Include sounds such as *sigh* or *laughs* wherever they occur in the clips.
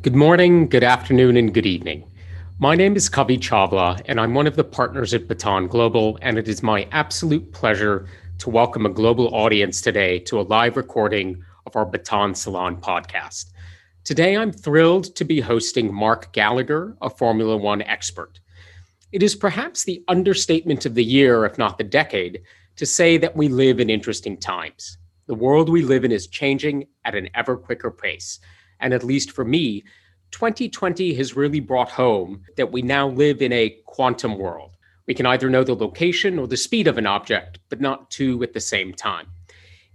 Good morning, good afternoon, and good evening. My name is Kavi Chavla, and I'm one of the partners at Baton Global, and it is my absolute pleasure to welcome a global audience today to a live recording of our Baton Salon podcast. Today, I'm thrilled to be hosting Mark Gallagher, a Formula One expert. It is perhaps the understatement of the year, if not the decade, to say that we live in interesting times. The world we live in is changing at an ever quicker pace and at least for me, 2020 has really brought home that we now live in a quantum world. We can either know the location or the speed of an object, but not two at the same time.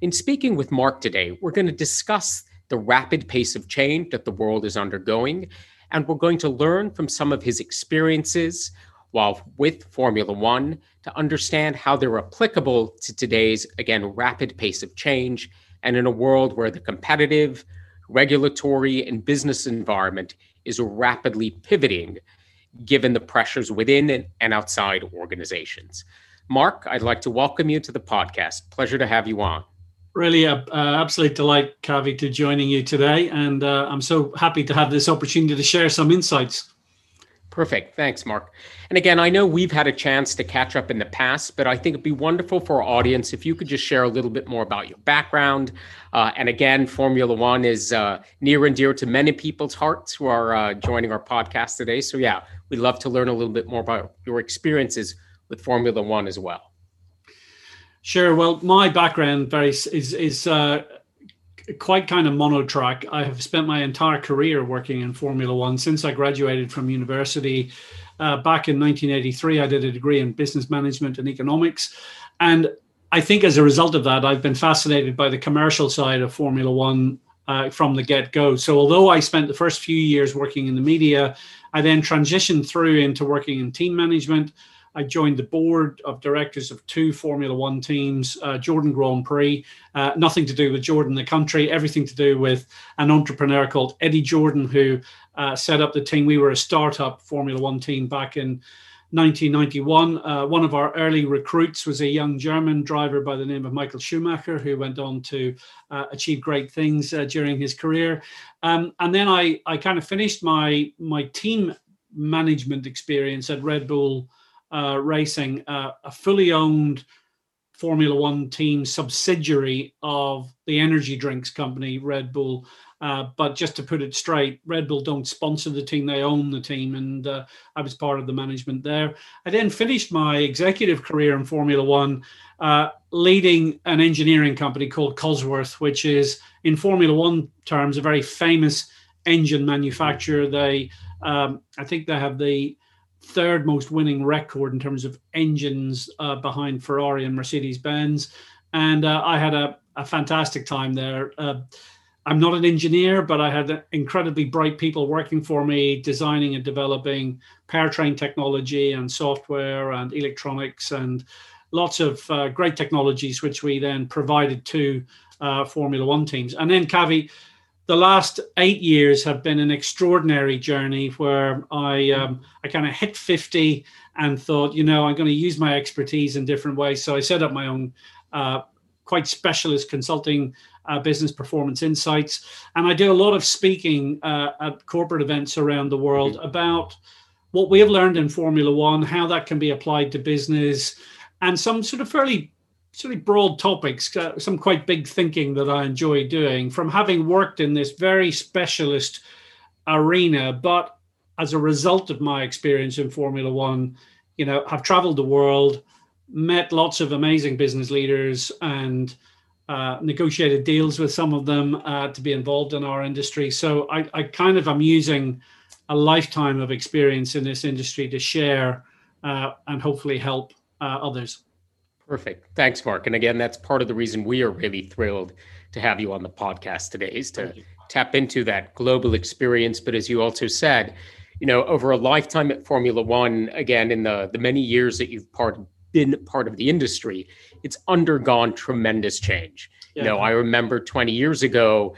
In speaking with Mark today, we're going to discuss the rapid pace of change that the world is undergoing, and we're going to learn from some of his experiences while with Formula One to understand how they're applicable to today's, again, rapid pace of change and in a world where the competitive, regulatory and business environment is rapidly pivoting given the pressures within and outside organizations. Mark, I'd like to welcome you to the podcast. Pleasure to have you on. Really, uh, uh, absolute delight, Kavi, to joining you today. And uh, I'm so happy to have this opportunity to share some insights. Perfect. Thanks, Mark. And again, I know we've had a chance to catch up in the past, but I think it'd be wonderful for our audience if you could just share a little bit more about your background. Uh, and again, Formula One is uh, near and dear to many people's hearts who are uh, joining our podcast today. So, yeah, we'd love to learn a little bit more about your experiences with Formula One as well. Sure. Well, my background very is is uh, quite kind of monotrack. I have spent my entire career working in Formula One since I graduated from university. Uh, back in 1983, I did a degree in business management and economics. And I think as a result of that, I've been fascinated by the commercial side of Formula One uh, from the get go. So, although I spent the first few years working in the media, I then transitioned through into working in team management. I joined the board of directors of two Formula One teams, uh, Jordan Grand Prix. Uh, nothing to do with Jordan, the country, everything to do with an entrepreneur called Eddie Jordan, who uh, set up the team. We were a startup Formula One team back in 1991. Uh, one of our early recruits was a young German driver by the name of Michael Schumacher, who went on to uh, achieve great things uh, during his career. Um, and then I, I kind of finished my my team management experience at Red Bull uh, Racing, uh, a fully owned Formula One team subsidiary of the energy drinks company Red Bull. Uh, but just to put it straight, Red Bull don't sponsor the team; they own the team, and uh, I was part of the management there. I then finished my executive career in Formula One, uh, leading an engineering company called Cosworth, which is, in Formula One terms, a very famous engine manufacturer. They, um, I think, they have the third most winning record in terms of engines uh, behind Ferrari and Mercedes Benz. And uh, I had a, a, fantastic time there. Uh, I'm not an engineer, but I had incredibly bright people working for me, designing and developing powertrain technology and software and electronics and lots of uh, great technologies, which we then provided to uh, Formula One teams. And then, Kavi, the last eight years have been an extraordinary journey where I um, I kind of hit 50 and thought, you know, I'm going to use my expertise in different ways. So I set up my own uh, quite specialist consulting uh, business performance insights. And I do a lot of speaking uh, at corporate events around the world mm-hmm. about what we have learned in Formula One, how that can be applied to business, and some sort of fairly sort of broad topics, uh, some quite big thinking that I enjoy doing from having worked in this very specialist arena. But as a result of my experience in Formula One, you know, I've traveled the world, met lots of amazing business leaders, and uh, negotiated deals with some of them uh, to be involved in our industry. So I, I, kind of am using a lifetime of experience in this industry to share uh, and hopefully help uh, others. Perfect. Thanks, Mark. And again, that's part of the reason we are really thrilled to have you on the podcast today is to tap into that global experience. But as you also said, you know, over a lifetime at Formula One, again, in the the many years that you've part been part of the industry, it's undergone tremendous change. Yeah. You know, I remember 20 years ago,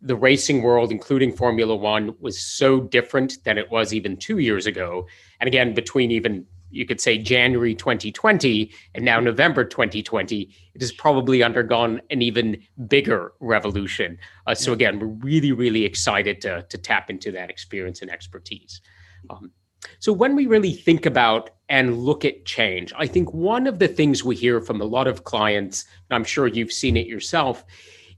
the racing world, including Formula One, was so different than it was even two years ago. And again, between even you could say January 2020 and now November 2020, it has probably undergone an even bigger revolution. Uh, so again, we're really, really excited to, to tap into that experience and expertise. Um, so when we really think about and look at change, I think one of the things we hear from a lot of clients, and I'm sure you've seen it yourself,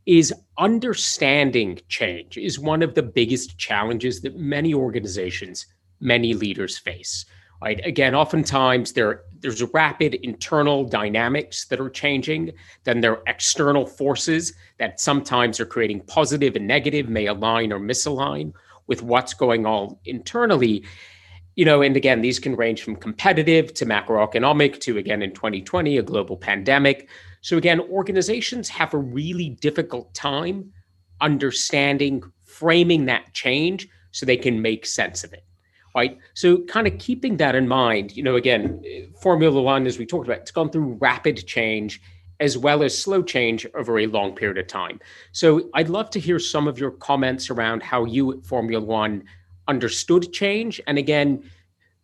is understanding change is one of the biggest challenges that many organizations, many leaders face. Right? Again, oftentimes there there's rapid internal dynamics that are changing. Then there are external forces that sometimes are creating positive and negative, may align or misalign with what's going on internally. You know, and again, these can range from competitive to macroeconomic to again in 2020, a global pandemic. So again, organizations have a really difficult time understanding, framing that change so they can make sense of it right? So, kind of keeping that in mind, you know, again, Formula One, as we talked about, it's gone through rapid change as well as slow change over a long period of time. So, I'd love to hear some of your comments around how you at Formula One understood change. And again,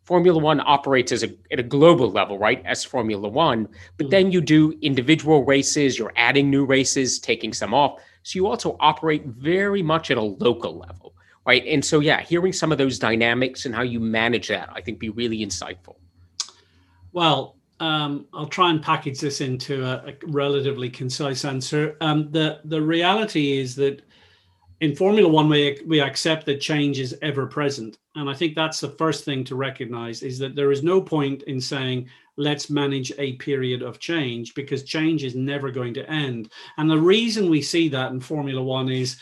Formula One operates as a, at a global level, right? As Formula One, but then you do individual races, you're adding new races, taking some off. So you also operate very much at a local level right? And so, yeah, hearing some of those dynamics and how you manage that, I think, be really insightful. Well, um, I'll try and package this into a, a relatively concise answer. Um, the the reality is that in Formula One, we we accept that change is ever present, and I think that's the first thing to recognize is that there is no point in saying let's manage a period of change because change is never going to end. And the reason we see that in Formula One is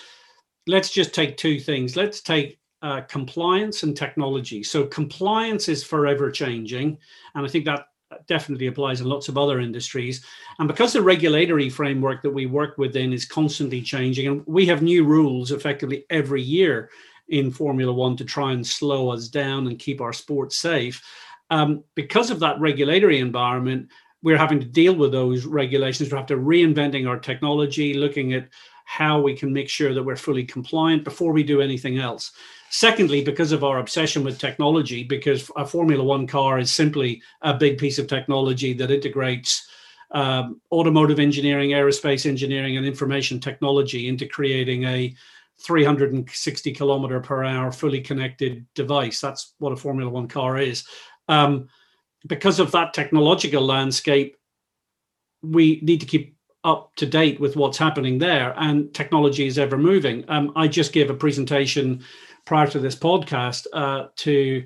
let's just take two things. Let's take uh, compliance and technology. So compliance is forever changing, and I think that definitely applies in lots of other industries. And because the regulatory framework that we work within is constantly changing, and we have new rules effectively every year in Formula One to try and slow us down and keep our sport safe. Um, because of that regulatory environment, we're having to deal with those regulations. We have to reinventing our technology, looking at how we can make sure that we're fully compliant before we do anything else. Secondly, because of our obsession with technology, because a Formula One car is simply a big piece of technology that integrates um, automotive engineering, aerospace engineering, and information technology into creating a 360 kilometer per hour fully connected device. That's what a Formula One car is. Um, because of that technological landscape, we need to keep up to date with what's happening there, and technology is ever moving. Um, I just gave a presentation prior to this podcast uh, to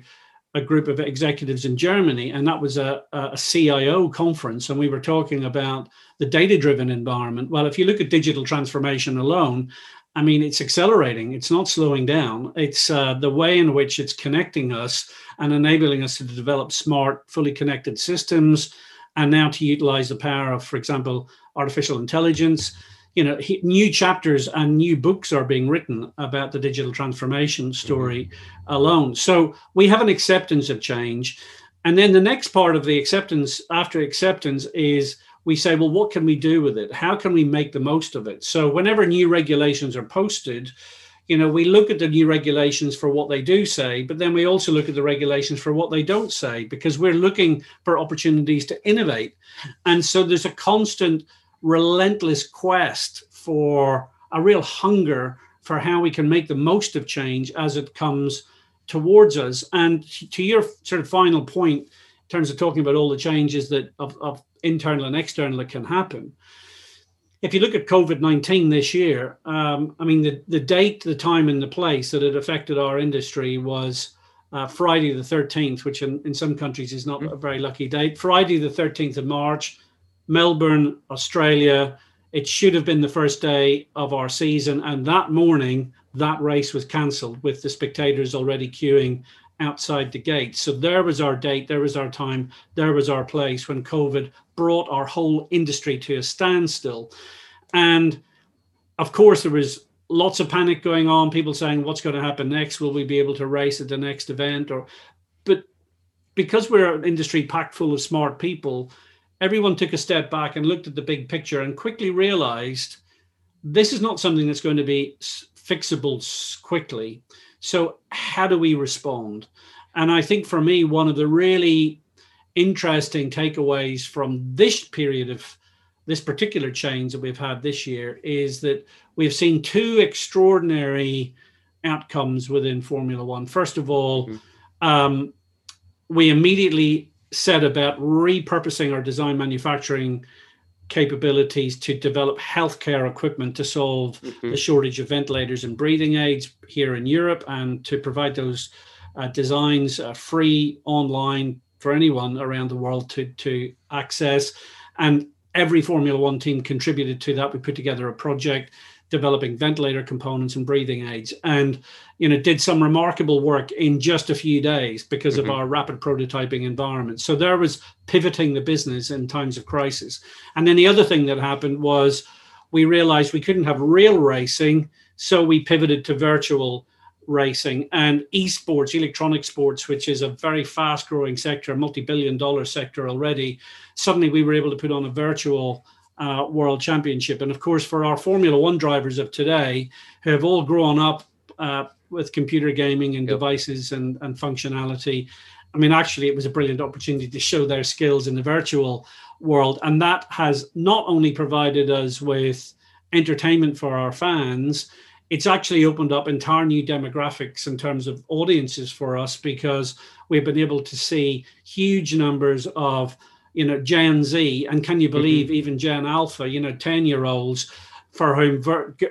a group of executives in Germany, and that was a, a CIO conference, and we were talking about the data-driven environment. Well, if you look at digital transformation alone, I mean, it's accelerating. It's not slowing down. It's uh, the way in which it's connecting us and enabling us to develop smart, fully connected systems, and now to utilize the power of, for example, artificial intelligence. You know, he, new chapters and new books are being written about the digital transformation story mm-hmm. alone. So we have an acceptance of change. And then the next part of the acceptance after acceptance is we say, well, what can we do with it? How can we make the most of it? So whenever new regulations are posted, you know, we look at the new regulations for what they do say, but then we also look at the regulations for what they don't say because we're looking for opportunities to innovate. And so there's a constant relentless quest for a real hunger for how we can make the most of change as it comes towards us. And to your sort of final point, in terms of talking about all the changes that of, of internal and external that can happen. If you look at COVID 19 this year, um, I mean, the, the date, the time, and the place that it affected our industry was uh, Friday the 13th, which in, in some countries is not mm-hmm. a very lucky date. Friday the 13th of March, Melbourne, Australia. It should have been the first day of our season. And that morning, that race was cancelled with the spectators already queuing outside the gate. So there was our date, there was our time, there was our place when COVID brought our whole industry to a standstill. And of course, there was lots of panic going on, people saying, What's going to happen next? Will we be able to race at the next event? Or but because we're an industry packed full of smart people, everyone took a step back and looked at the big picture and quickly realized this is not something that's going to be fixable quickly. So, how do we respond? And I think for me, one of the really interesting takeaways from this period of this particular change that we've had this year is that we've seen two extraordinary outcomes within Formula One. First of all, mm-hmm. um, we immediately set about repurposing our design manufacturing capabilities to develop healthcare equipment to solve mm-hmm. the shortage of ventilators and breathing aids here in Europe and to provide those uh, designs uh, free online for anyone around the world to, to access. And every Formula One team contributed to that. We put together a project developing ventilator components and breathing aids. And you know did some remarkable work in just a few days because mm-hmm. of our rapid prototyping environment. So there was pivoting the business in times of crisis. And then the other thing that happened was we realized we couldn't have real racing so we pivoted to virtual racing and esports electronic sports which is a very fast growing sector a multi-billion dollar sector already. Suddenly we were able to put on a virtual uh, world championship. And of course, for our Formula One drivers of today, who have all grown up uh, with computer gaming and yep. devices and, and functionality, I mean, actually, it was a brilliant opportunity to show their skills in the virtual world. And that has not only provided us with entertainment for our fans, it's actually opened up entire new demographics in terms of audiences for us because we've been able to see huge numbers of you know Gen Z, and can you mm-hmm. believe mm-hmm. even Gen Alpha, you know, ten year olds for whom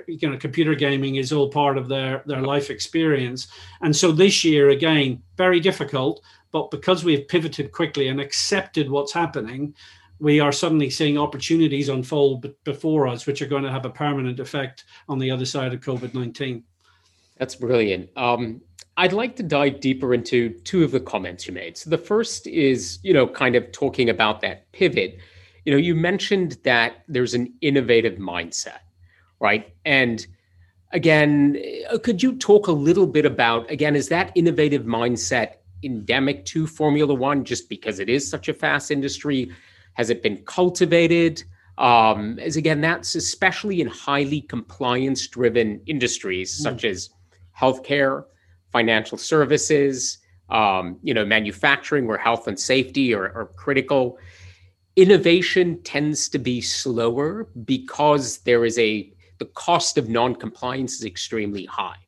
you know computer gaming is all part of their their life experience. And so this year again, very difficult, but because we've pivoted quickly and accepted what's happening, we are suddenly seeing opportunities unfold before us, which are going to have a permanent effect on the other side of COVID nineteen. That's brilliant. Um, I'd like to dive deeper into two of the comments you made. So the first is, you know, kind of talking about that pivot. You know, you mentioned that there's an innovative mindset, right? And again, uh, could you talk a little bit about again, is that innovative mindset endemic to Formula One just because it is such a fast industry? Has it been cultivated? Um, as again, that's especially in highly compliance driven industries mm. such as healthcare financial services, um, you know, manufacturing where health and safety are, are critical. Innovation tends to be slower because there is a the cost of non-compliance is extremely high,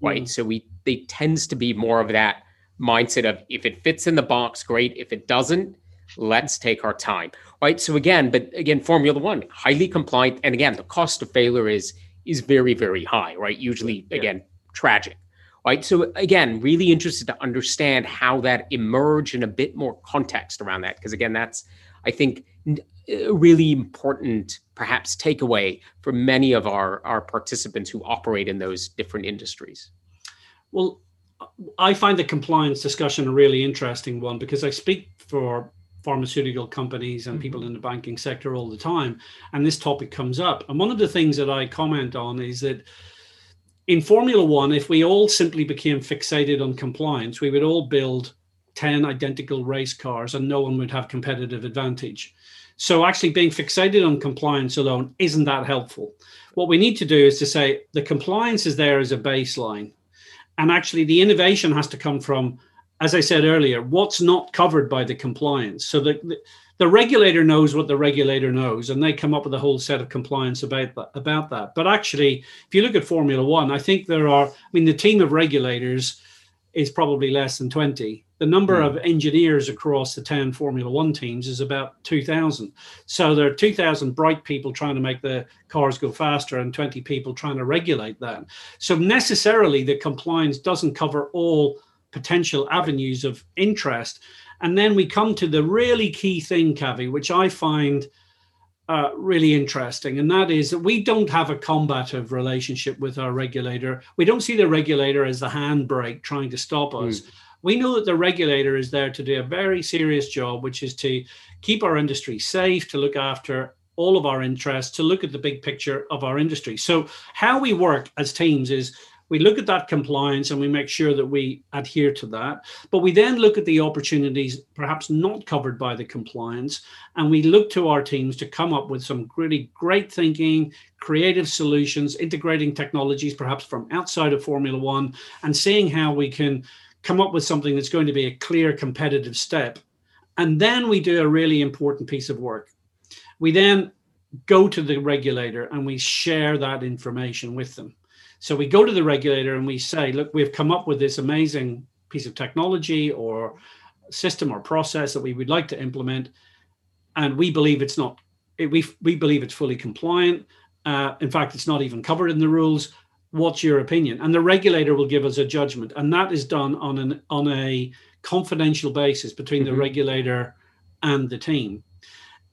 right? Mm. So we they tends to be more of that mindset of if it fits in the box, great. If it doesn't, let's take our time, right? So again, but again, Formula One highly compliant, and again, the cost of failure is is very very high, right? Usually, yeah. again, tragic right? So again, really interested to understand how that emerged and a bit more context around that, because again, that's I think a really important perhaps takeaway for many of our our participants who operate in those different industries. Well, I find the compliance discussion a really interesting one because I speak for pharmaceutical companies and mm-hmm. people in the banking sector all the time and this topic comes up and one of the things that i comment on is that in Formula One, if we all simply became fixated on compliance, we would all build 10 identical race cars and no one would have competitive advantage. So, actually, being fixated on compliance alone isn't that helpful. What we need to do is to say the compliance is there as a baseline. And actually, the innovation has to come from, as I said earlier, what's not covered by the compliance. So, the, the regulator knows what the regulator knows, and they come up with a whole set of compliance about that. About that. But actually, if you look at Formula One, I think there are. I mean, the team of regulators is probably less than twenty. The number mm. of engineers across the ten Formula One teams is about two thousand. So there are two thousand bright people trying to make the cars go faster, and twenty people trying to regulate that. So necessarily, the compliance doesn't cover all potential avenues of interest and then we come to the really key thing, Kavi, which I find uh, really interesting, and that is that we don't have a combative relationship with our regulator. We don't see the regulator as the handbrake trying to stop us. Mm. We know that the regulator is there to do a very serious job, which is to keep our industry safe, to look after all of our interests, to look at the big picture of our industry. So, how we work as teams is we look at that compliance and we make sure that we adhere to that. But we then look at the opportunities perhaps not covered by the compliance, and we look to our teams to come up with some really great thinking, creative solutions, integrating technologies perhaps from outside of Formula One, and seeing how we can come up with something that's going to be a clear competitive step And then we do a really important piece of work. We then go to the regulator and we share that information with them. So we go to the regulator and we say, look, we've come up with this amazing piece of technology or system or process that we would like to implement, and we believe it's not. We we believe it's fully compliant. Uh, in fact, it's not even covered in the rules. What's your opinion? And the regulator will give us a judgment, and that is done on an on a confidential basis between mm-hmm. the regulator and the team.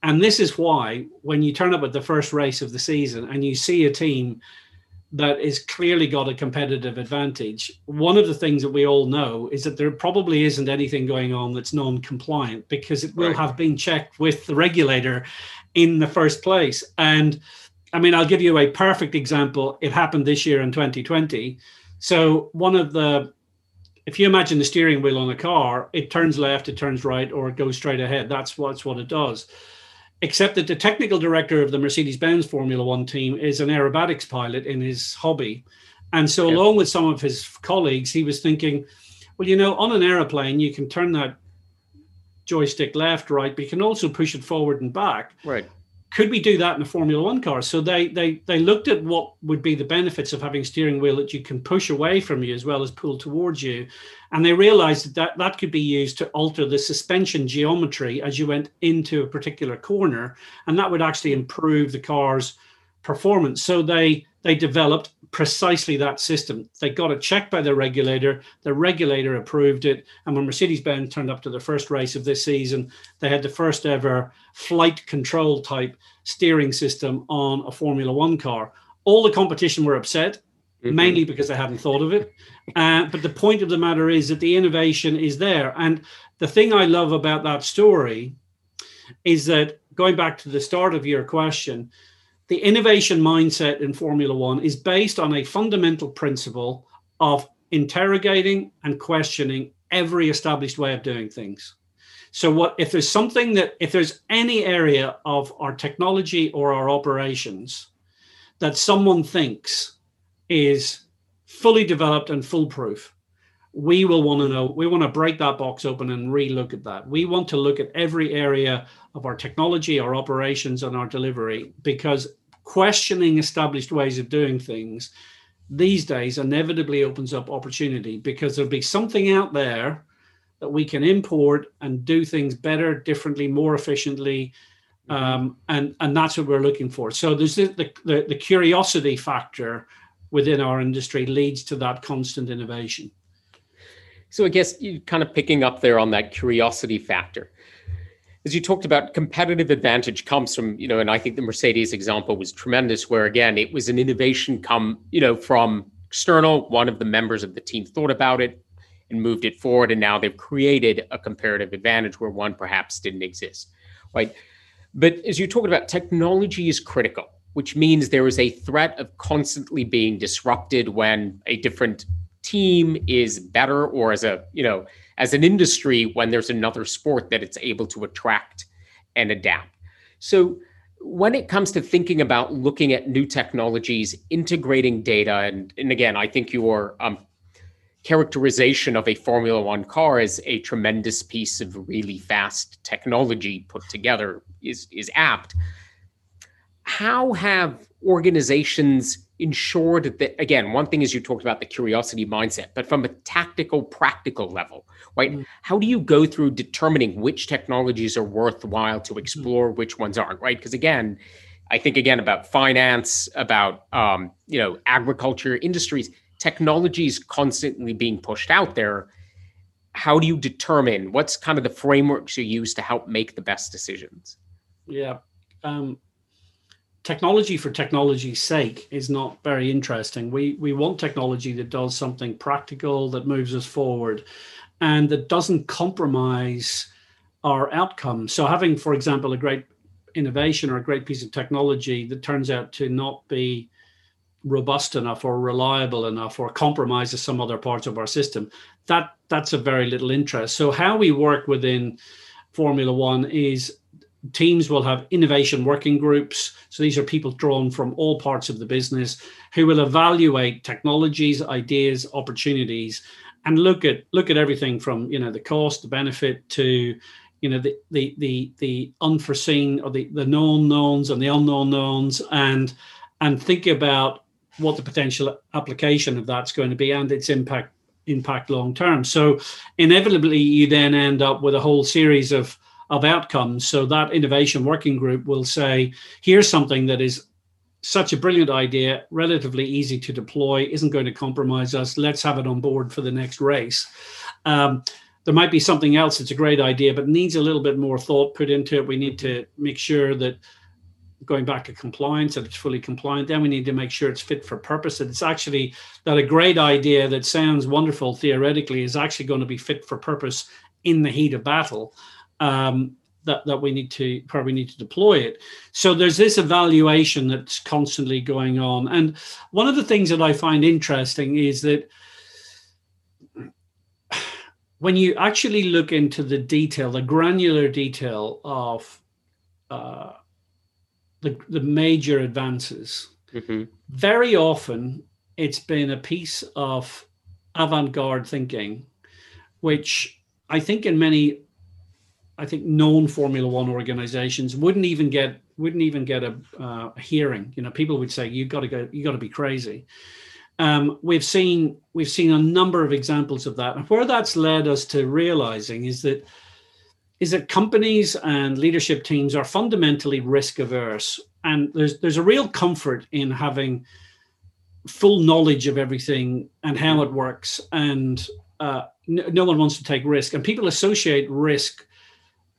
And this is why, when you turn up at the first race of the season and you see a team that is clearly got a competitive advantage, one of the things that we all know is that there probably isn't anything going on that's non compliant because it will right. have been checked with the regulator in the first place. And I mean, I'll give you a perfect example. It happened this year in 2020. So, one of the if you imagine the steering wheel on a car, it turns left, it turns right, or it goes straight ahead. That's what's what it does except that the technical director of the Mercedes Benz Formula One team is an aerobatics pilot in his hobby. And so, along with some of his colleagues, he was thinking, well, you know, on an aeroplane, you can turn that joystick left, right, but you can also push it forward and back. Right could we do that in a Formula One car? So they they they looked at what would be the benefits of having steering wheel that you can push away from you as well as pull towards you, and they realized that that, that could be used to alter the suspension geometry as you went into a particular corner, and that would actually improve the car's performance. So they they developed precisely that system. They got it checked by the regulator. The regulator approved it. And when Mercedes Benz turned up to the first race of this season, they had the first ever flight control type steering system on a Formula One car. All the competition were upset, mm-hmm. mainly because they hadn't thought of it. Uh, but the point of the matter is that the innovation is there. And the thing I love about that story is that going back to the start of your question, the innovation mindset in Formula One is based on a fundamental principle of interrogating and questioning every established way of doing things. So, what if there's something that, if there's any area of our technology or our operations that someone thinks is fully developed and foolproof, we will want to know, we want to break that box open and re-look at that. We want to look at every area of our technology, our operations, and our delivery because questioning established ways of doing things these days inevitably opens up opportunity because there'll be something out there that we can import and do things better, differently, more efficiently. Mm-hmm. Um, and and that's what we're looking for. So there's the, the, the curiosity factor within our industry leads to that constant innovation. So I guess you kind of picking up there on that curiosity factor. As you talked about, competitive advantage comes from, you know, and I think the Mercedes example was tremendous, where again, it was an innovation come, you know, from external. One of the members of the team thought about it and moved it forward, and now they've created a comparative advantage where one perhaps didn't exist, right? But as you talked about, technology is critical, which means there is a threat of constantly being disrupted when a different team is better or as a you know as an industry when there's another sport that it's able to attract and adapt. So when it comes to thinking about looking at new technologies integrating data and, and again i think your um, characterization of a formula one car as a tremendous piece of really fast technology put together is is apt. How have organizations ensured that again one thing is you talked about the curiosity mindset but from a tactical practical level right mm-hmm. how do you go through determining which technologies are worthwhile to mm-hmm. explore mm-hmm. which ones aren't right because again i think again about finance about um, you know agriculture industries technology is constantly being pushed out there how do you determine what's kind of the frameworks you use to help make the best decisions yeah um, technology for technology's sake is not very interesting. We we want technology that does something practical that moves us forward, and that doesn't compromise our outcome. So having, for example, a great innovation or a great piece of technology that turns out to not be robust enough or reliable enough or compromises some other parts of our system that that's a very little interest so how we work within formula one is teams will have innovation working groups. So these are people drawn from all parts of the business who will evaluate technologies, ideas, opportunities, and look at look at everything from you know the cost, the benefit to you know the the the, the unforeseen or the, the known knowns and the unknown knowns and and think about what the potential application of that's going to be and its impact impact long term so inevitably you then end up with a whole series of of outcomes so that innovation working group will say here's something that is such a brilliant idea relatively easy to deploy isn't going to compromise us. Let's have it on board for the next race. Um, there might be something else. That's a great idea, but needs a little bit more thought put into it. We need to make sure that going back to compliance that it's fully compliant. Then we need to make sure it's fit for purpose that it's actually that a great idea that sounds wonderful theoretically is actually going to be fit for purpose in the heat of battle um, that, that we need to probably need to deploy it so there's this evaluation that's constantly going on and one of the things that i find interesting is that when you actually look into the detail, the granular detail of uh, the, the major advances, mm-hmm. very often it's been a piece of avant garde thinking, which I think in many, I think known Formula One organizations wouldn't even get wouldn't even get a, uh, a hearing. You know, people would say, you've got to go, you got to be crazy." Um, we've seen we've seen a number of examples of that, and where that's led us to realizing is that is that companies and leadership teams are fundamentally risk averse, and there's there's a real comfort in having full knowledge of everything and how it works, and uh, no, no one wants to take risk, and people associate risk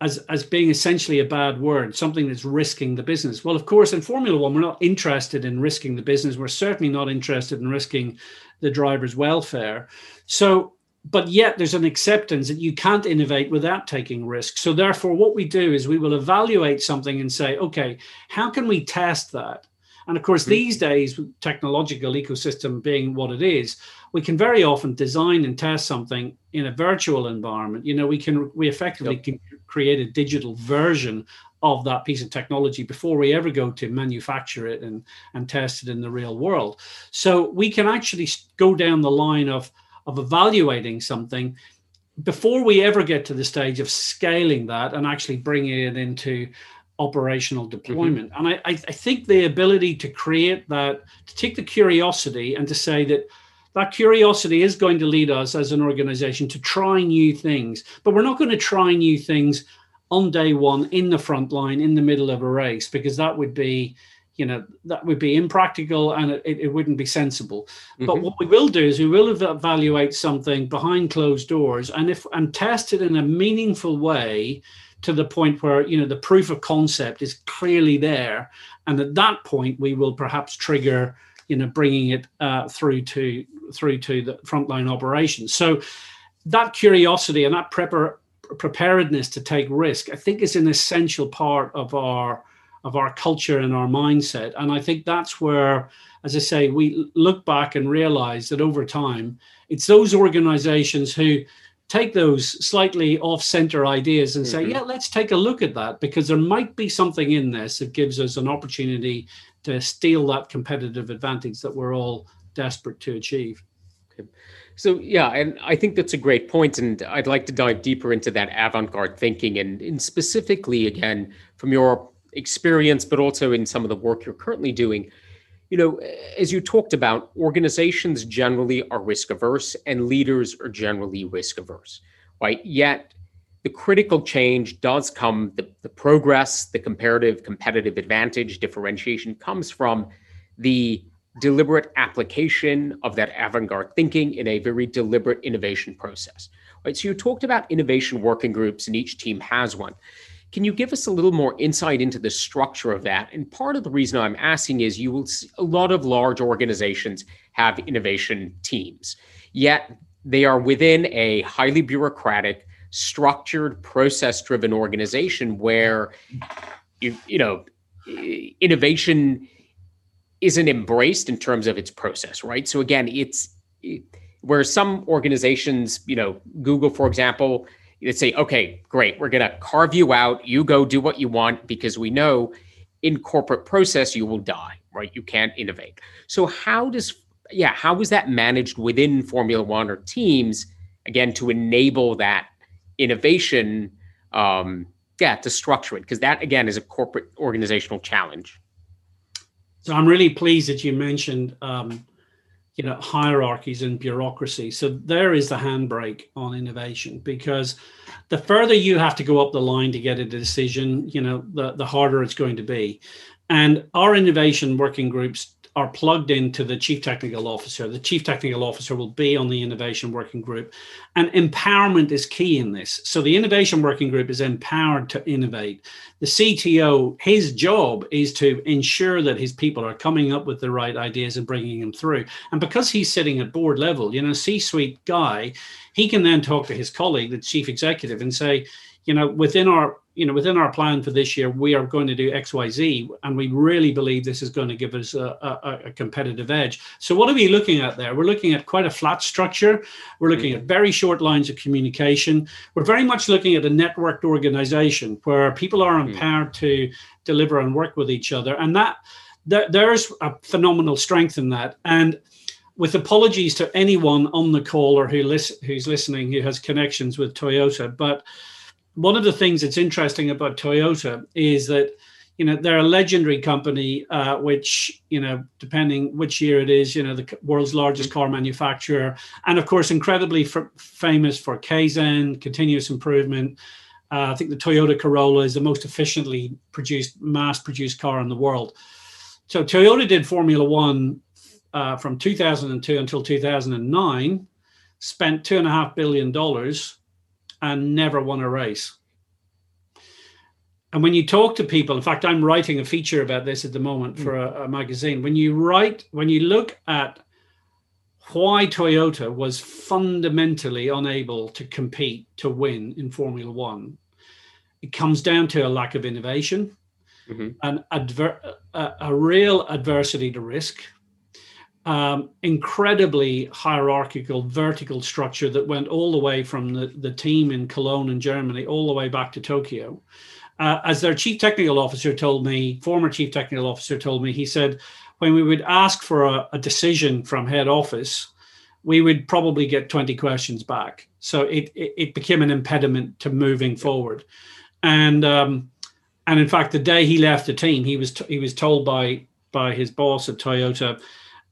as as being essentially a bad word, something that's risking the business. Well, of course, in Formula One, we're not interested in risking the business. We're certainly not interested in risking the driver's welfare. So, but yet there's an acceptance that you can't innovate without taking risks. So, therefore, what we do is we will evaluate something and say, okay, how can we test that? And of course, mm-hmm. these days, technological ecosystem being what it is, we can very often design and test something in a virtual environment. You know, we can we effectively yep. can create a digital version of that piece of technology before we ever go to manufacture it and and test it in the real world. So we can actually go down the line of of evaluating something before we ever get to the stage of scaling that and actually bringing it into operational mm-hmm. deployment. Mm-hmm. And I, I think the ability to create that, to take the curiosity and to say that that curiosity is going to lead us as an organization to try new things, but we're not going to try new things on day one in the front line in the middle of a race because that would be you know that would be impractical and it, it wouldn't be sensible mm-hmm. but what we will do is we will evaluate something behind closed doors and if and test it in a meaningful way to the point where you know the proof of concept is clearly there and at that point we will perhaps trigger you know bringing it uh, through to through to the frontline operations. So that curiosity and that prepar- preparedness to take risk, I think, is an essential part of our of our culture and our mindset. And I think that's where, as I say, we look back and realize that over time, it's those organizations who take those slightly off center ideas and say, mm-hmm. yeah, let's take a look at that because there might be something in this that gives us an opportunity to steal that competitive advantage that we're all desperate to achieve. Okay. So yeah, and I think that's a great point, and I'd like to dive deeper into that avant-garde thinking, and, and specifically again from your experience, but also in some of the work you're currently doing. You know, as you talked about, organizations generally are risk averse, and leaders are generally risk averse, right? Yet the critical change does come, the, the progress, the comparative competitive advantage, differentiation comes from the deliberate application of that avant-garde thinking in a very deliberate innovation process. Right. So you talked about innovation working groups, and each team has one. Can you give us a little more insight into the structure of that? And part of the reason I'm asking is you will see a lot of large organizations have innovation teams, yet they are within a highly bureaucratic, structured, process-driven organization where you, you know innovation isn't embraced in terms of its process, right? So again, it's where some organizations, you know, Google, for example, they say, okay, great, we're going to carve you out. You go do what you want because we know in corporate process you will die, right? You can't innovate. So how does, yeah, how is that managed within Formula One or teams again to enable that innovation um, yeah, to structure it? Because that again is a corporate organizational challenge. So I'm really pleased that you mentioned, um, you know, hierarchies and bureaucracy. So there is the handbrake on innovation because the further you have to go up the line to get a decision, you know, the, the harder it's going to be. And our innovation working groups are plugged into the chief technical officer. The chief technical officer will be on the innovation working group. And empowerment is key in this. So the innovation working group is empowered to innovate. The CTO, his job is to ensure that his people are coming up with the right ideas and bringing them through. And because he's sitting at board level, you know, C suite guy, he can then talk to his colleague, the chief executive, and say, you know, within our you know within our plan for this year, we are going to do X, Y, Z, and we really believe this is going to give us a, a, a competitive edge. So, what are we looking at there? We're looking at quite a flat structure. We're looking mm-hmm. at very short lines of communication. We're very much looking at a networked organization where people are mm-hmm. empowered mm-hmm. to deliver and work with each other, and that there's a phenomenal strength in that. And with apologies to anyone on the call or who listen, who's listening who has connections with Toyota, but one of the things that's interesting about Toyota is that you know they're a legendary company, uh, which you know depending which year it is, you know the world's largest car manufacturer, and of course incredibly f- famous for Kaizen, continuous improvement. Uh, I think the Toyota Corolla is the most efficiently produced, mass-produced car in the world. So Toyota did Formula One uh, from 2002 until 2009, spent two and a half billion dollars and never won a race. And when you talk to people, in fact, I'm writing a feature about this at the moment for a, a magazine. When you write, when you look at why Toyota was fundamentally unable to compete to win in Formula One, it comes down to a lack of innovation, mm-hmm. an adver- a, a, real adversity to risk, um, incredibly hierarchical, vertical structure that went all the way from the, the team in Cologne in Germany all the way back to Tokyo. Uh, as their chief technical officer told me, former chief technical officer told me, he said, when we would ask for a, a decision from head office, we would probably get 20 questions back. So it, it, it became an impediment to moving forward. And, um, and in fact, the day he left the team, he was, t- he was told by, by his boss at Toyota,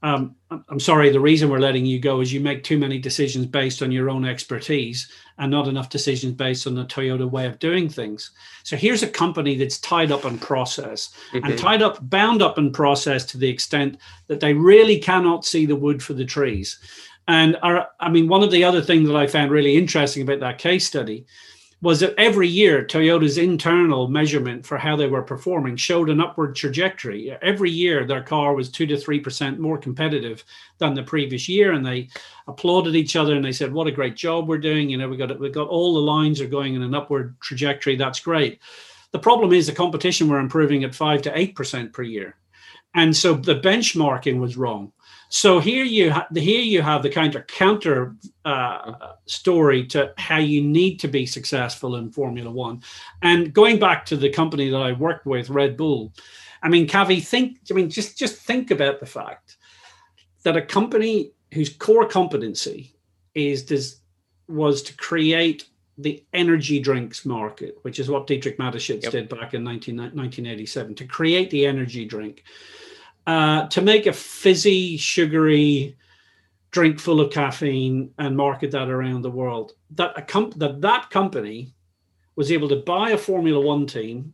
um, I'm sorry, the reason we're letting you go is you make too many decisions based on your own expertise and not enough decisions based on the Toyota way of doing things. So here's a company that's tied up in process mm-hmm. and tied up, bound up in process to the extent that they really cannot see the wood for the trees. And our, I mean, one of the other things that I found really interesting about that case study was that every year Toyota's internal measurement for how they were performing showed an upward trajectory. Every year their car was two to three percent more competitive than the previous year, and they applauded each other and they said, "What a great job we're doing! You know, we got. We got all the lines are going in an upward trajectory. That's great." The problem is the competition were improving at five to eight percent per year, and so the benchmarking was wrong. So here you ha- here you have the kind of counter uh, story to how you need to be successful in Formula One. And going back to the company that I worked with, Red Bull, I mean, Kavi, think. I mean, just just think about the fact that a company whose core competency is this was to create the energy drinks market, which is what Dietrich Mateschitz yep. did back in 19, 1987, to create the energy drink uh, to make a fizzy, sugary drink full of caffeine and market that around the world. That a comp- that that company was able to buy a Formula One team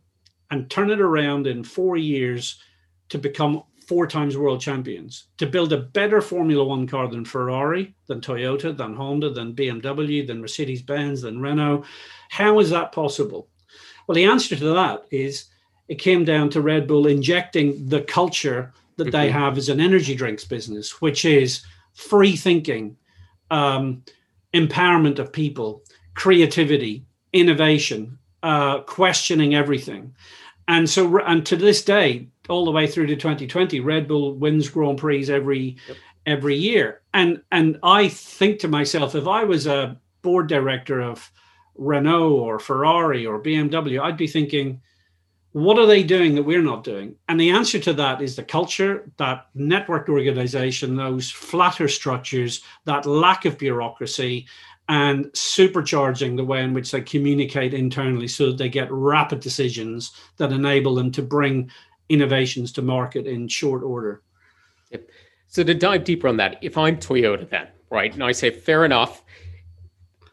and turn it around in four years to become four times world champions, to build a better Formula One car than Ferrari, than Toyota, than Honda, than BMW, than Mercedes Benz, than Renault. How is that possible? Well, the answer to that is it came down to Red Bull injecting the culture that they mm-hmm. have as an energy drinks business, which is free thinking, um, empowerment of people, creativity, innovation, uh, questioning everything. And so, and to this day, all the way through to 2020, Red Bull wins Grand Prix every yep. every year. And and I think to myself, if I was a board director of Renault or Ferrari or BMW, I'd be thinking, what are they doing that we're not doing? And the answer to that is the culture, that networked organization, those flatter structures, that lack of bureaucracy, and supercharging the way in which they communicate internally so that they get rapid decisions that enable them to bring innovations to market in short order. Yep. So to dive deeper on that, if I'm Toyota then, right, and I say fair enough,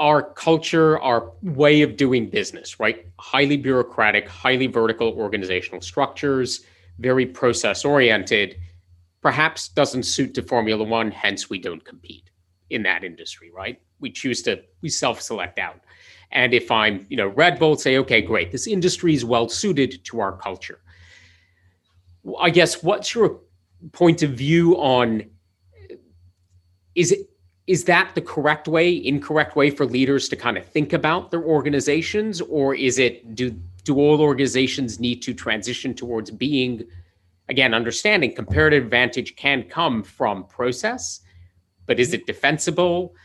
our culture, our way of doing business, right? Highly bureaucratic, highly vertical organizational structures, very process oriented, perhaps doesn't suit to Formula One, hence we don't compete in that industry, right? We choose to, we self select out. And if I'm, you know, Red Bull, say, okay, great, this industry is well suited to our culture. I guess what's your point of view on is it is that the correct way incorrect way for leaders to kind of think about their organizations? Or is it do do all organizations need to transition towards being again understanding comparative advantage can come from process but is it defensible?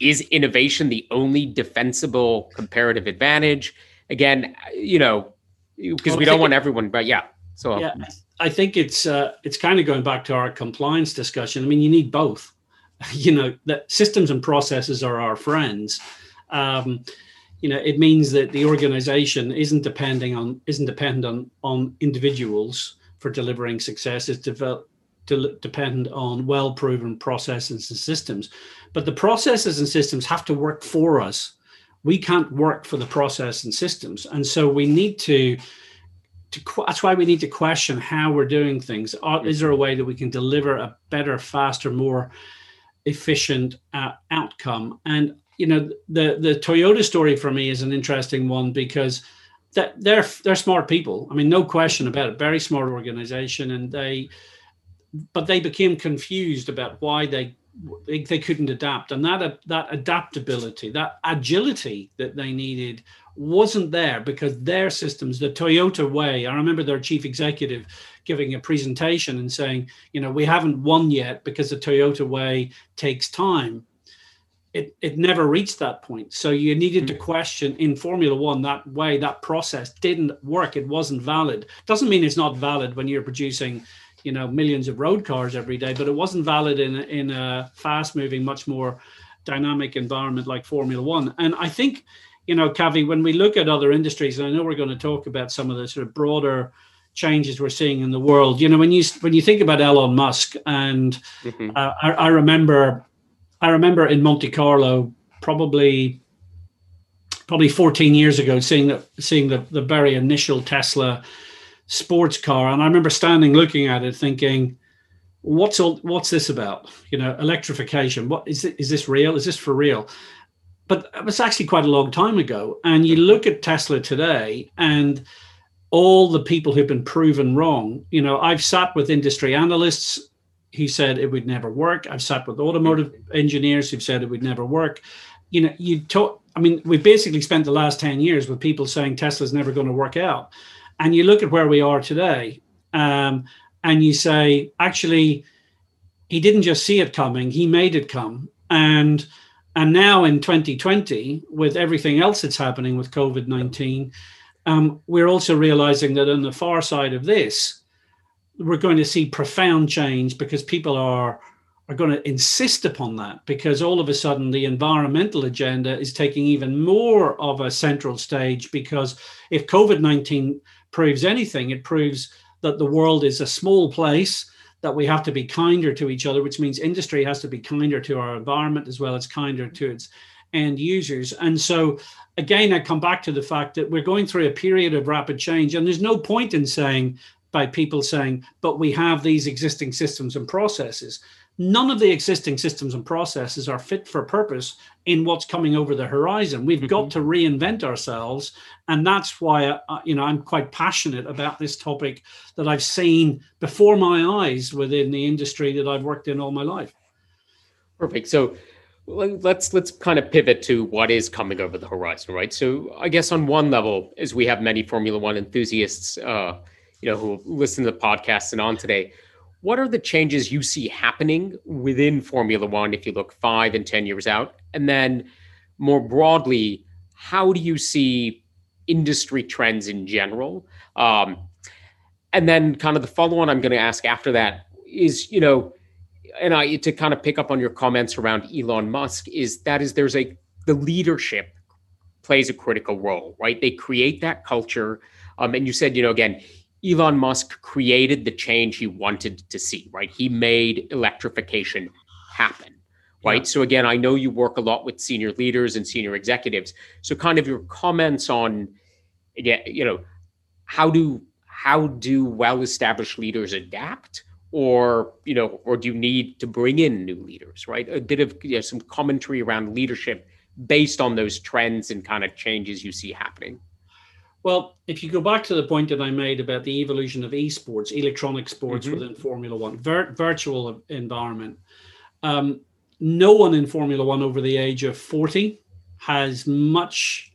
Is innovation the only defensible comparative advantage? Again you know because well, we don't want everyone but yeah so. Yeah i think it's uh, it's kind of going back to our compliance discussion. I mean you need both *laughs* you know that systems and processes are our friends. Um, you know it means that the organization isn't depending on isn't dependent on individuals for delivering success. It's to depend on well proven processes and systems. But the processes and systems have to work for us. We can't work for the process and systems. And so we need to to, that's why we need to question how we're doing things. Is there a way that we can deliver a better, faster, more efficient uh, outcome. And you know, the the Toyota story for me is an interesting one because that they're they're smart people. I mean, no question about it. Very smart organization, and they, but they became confused about why they they, they couldn't adapt, and that that adaptability, that agility that they needed wasn't there because their systems, the Toyota way. I remember their chief executive giving a presentation and saying, you know, we haven't won yet because the Toyota way takes time. It, it never reached that point. So you needed to mm. question in Formula One that way, that process didn't work. It wasn't valid. Doesn't mean it's not valid when you're producing, you know, millions of road cars every day, but it wasn't valid in, in a fast moving, much more dynamic environment like Formula One. And I think, you know, Kavi, when we look at other industries, and I know we're going to talk about some of the sort of broader changes we're seeing in the world. You know, when you when you think about Elon Musk, and mm-hmm. uh, I, I, remember, I remember in Monte Carlo, probably probably 14 years ago, seeing the seeing the the very initial Tesla sports car, and I remember standing looking at it, thinking. What's all, what's this about? You know, electrification. What is it? Is this real? Is this for real? But it was actually quite a long time ago. And you look at Tesla today, and all the people who've been proven wrong. You know, I've sat with industry analysts who said it would never work. I've sat with automotive engineers who've said it would never work. You know, you talk. I mean, we've basically spent the last ten years with people saying Tesla's never going to work out, and you look at where we are today, um, and you say, actually, he didn't just see it coming; he made it come, and and now in 2020, with everything else that's happening with COVID 19, um, we're also realizing that on the far side of this, we're going to see profound change because people are are going to insist upon that because all of a sudden the environmental agenda is taking even more of a central stage because if covid-19 proves anything it proves that the world is a small place that we have to be kinder to each other which means industry has to be kinder to our environment as well as kinder to its end users and so again, I come back to the fact that we're going through a period of rapid change, and there's no point in saying by people saying, but we have these existing systems and processes. None of the existing systems and processes are fit for purpose in what's coming over the horizon. We've mm-hmm. got to reinvent ourselves, and that's why uh, you know I'm quite passionate about this topic that I've seen before my eyes within the industry that I've worked in all my life. Perfect. So let's let's kind of pivot to what is coming over the horizon, right? So I guess on one level, as we have many Formula One enthusiasts, uh, you know, who listen to the podcast and on today, what are the changes you see happening within Formula One if you look five and ten years out, and then more broadly, how do you see industry trends in general? Um, and then, kind of the follow on I'm going to ask after that is, you know and I to kind of pick up on your comments around Elon Musk is that is there's a the leadership plays a critical role, right? They create that culture. Um, and you said, you know, again, Elon Musk created the change he wanted to see, right? He made electrification happen, right? Yeah. So again, I know you work a lot with senior leaders and senior executives. So kind of your comments on, yeah, you know, how do how do well-established leaders adapt? Or you know, or do you need to bring in new leaders? Right, a bit of you know, some commentary around leadership based on those trends and kind of changes you see happening. Well, if you go back to the point that I made about the evolution of esports, electronic sports mm-hmm. within Formula One, vir- virtual environment, um, no one in Formula One over the age of 40 has much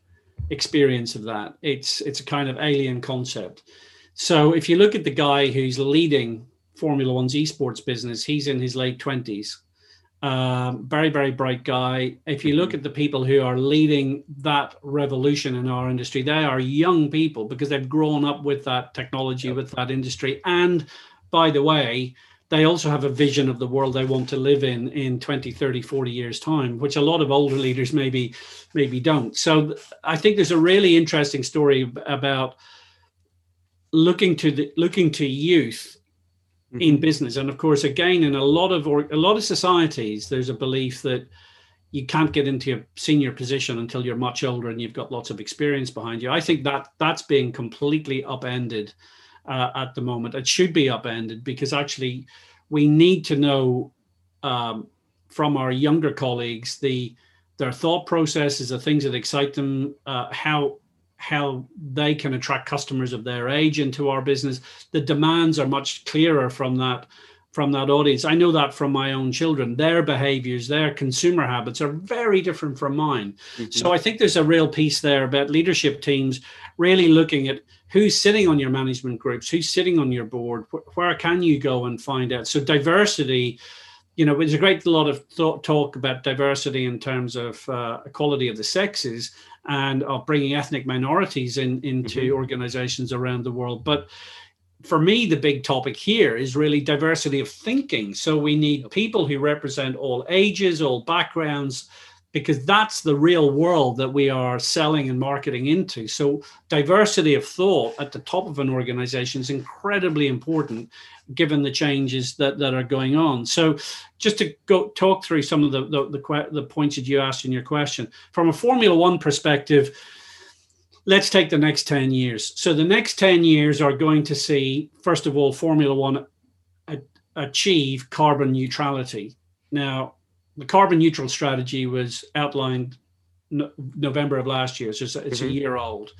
experience of that. It's it's a kind of alien concept. So if you look at the guy who's leading Formula One's esports business, he's in his late 20s. Um, very, very bright guy. If you look at the people who are leading that revolution in our industry, they are young people because they've grown up with that technology, with that industry. And by the way, they also have a vision of the world they want to live in in 20 30 40 years time which a lot of older leaders maybe maybe don't so i think there's a really interesting story about looking to the looking to youth mm-hmm. in business. And of course, again, in a lot of or, a lot of societies, there's a belief that you can't get into a senior position until you're much older and you've got lots of experience behind you. I think that that's being completely upended uh, at the moment. It should be upended because actually we need to know um, from our younger colleagues the their thought processes, the things that excite them, uh, how how they can attract customers of their age into our business. The demands are much clearer from that from that audience. I know that from my own children. Their behaviors, their consumer habits are very different from mine. Mm-hmm. So I think there's a real piece there about leadership teams really looking at who's sitting on your management groups, who's sitting on your board, where can you go and find out. So diversity you know, there's a great lot of thought, talk about diversity in terms of uh, equality of the sexes and of bringing ethnic minorities in into mm-hmm. organizations around the world. But for me, the big topic here is really diversity of thinking. So we need people who represent all ages, all backgrounds, because that's the real world that we are selling and marketing into. So diversity of thought at the top of an organization is incredibly important given the changes that, that are going on. So, just to go talk through some of the, the, the, the points that you asked in your question, from a Formula One perspective, let's take the next 10 years. So, the next 10 years are going to see, first of all, Formula One achieve carbon neutrality. Now, the carbon neutral strategy was outlined no, November of last year, so it's, it's mm-hmm. a year old.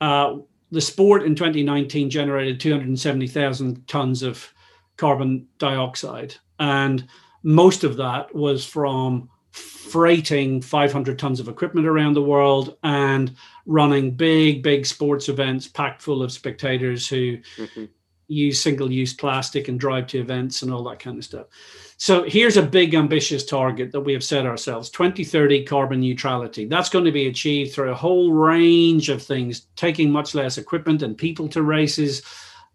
Uh, the sport in 2019 generated 270,000 tons of carbon dioxide, and most of that was from freighting 500 tons of equipment around the world and running big, big sports events packed full of spectators who mm-hmm. Use single use plastic and drive to events and all that kind of stuff. So here's a big ambitious target that we have set ourselves 2030 carbon neutrality. That's going to be achieved through a whole range of things, taking much less equipment and people to races.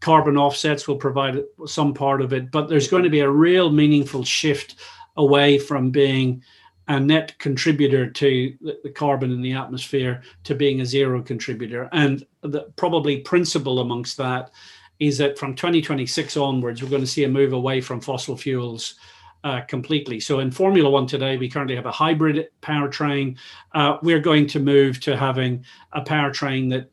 Carbon offsets will provide some part of it, but there's going to be a real meaningful shift away from being a net contributor to the carbon in the atmosphere to being a zero contributor. And the probably principle amongst that is that from 2026 onwards, we're going to see a move away from fossil fuels uh, completely. So in Formula One today, we currently have a hybrid powertrain. Uh, we're going to move to having a powertrain that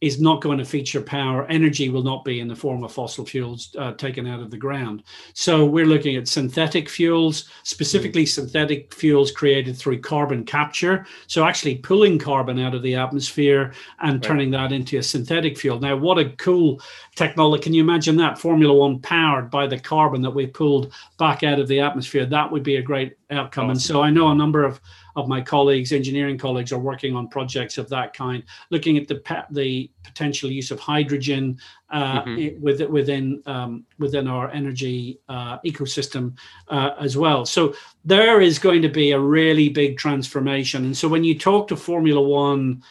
is not going to feature power. Energy will not be in the form of fossil fuels uh, taken out of the ground. So we're looking at synthetic fuels, specifically mm. synthetic fuels created through carbon capture. So actually pulling carbon out of the atmosphere and right. turning that into a synthetic fuel. Now, what a cool technology. Can you imagine that? Formula One powered by the carbon that we pulled back out of the atmosphere. That would be a great outcome. Awesome. And so I know a number of of my colleagues, engineering colleagues, are working on projects of that kind, looking at the the potential use of hydrogen uh, mm-hmm. within within um, within our energy uh, ecosystem uh, as well. So there is going to be a really big transformation. And so when you talk to Formula One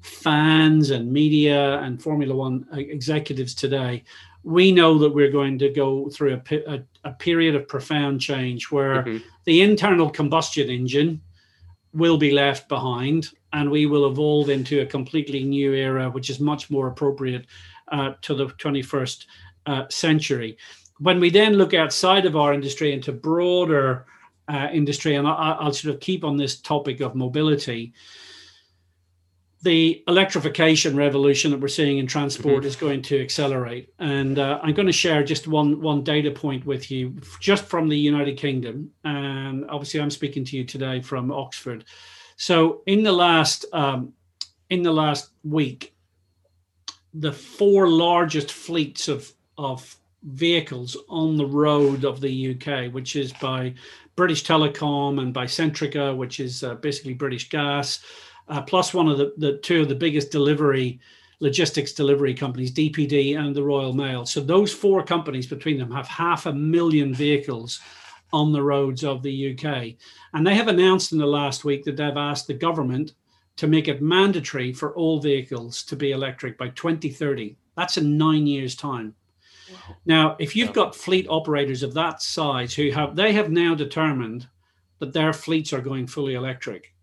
fans and media and Formula One executives today, we know that we're going to go through a, a, a period of profound change where mm-hmm. the internal combustion engine will be left behind and we will evolve into a completely new era, which is much more appropriate uh, to the 21st uh, century. When we then look outside of our industry into broader uh, industry, and I, will sort of keep on this topic of mobility, the electrification revolution that we're seeing in transport mm-hmm. is going to accelerate. And uh, I'm going to share just one one data point with you, just from the United Kingdom. And obviously, I'm speaking to you today from Oxford. So in the last um, in the last week, the four largest fleets of of vehicles on the road of the UK, which is by British Telecom and by Centrica, which is uh, basically British Gas, uh, plus one of the, the two of the biggest delivery logistics delivery companies, DPD and the Royal Mail. So those four companies between them have half a million vehicles on the roads of the UK. And they have announced in the last week that they've asked the government to make it mandatory for all vehicles to be electric by 2030. That's in nine years' time. Wow. Now, if you've got fleet operators of that size who have, they have now determined that their fleets are going fully electric.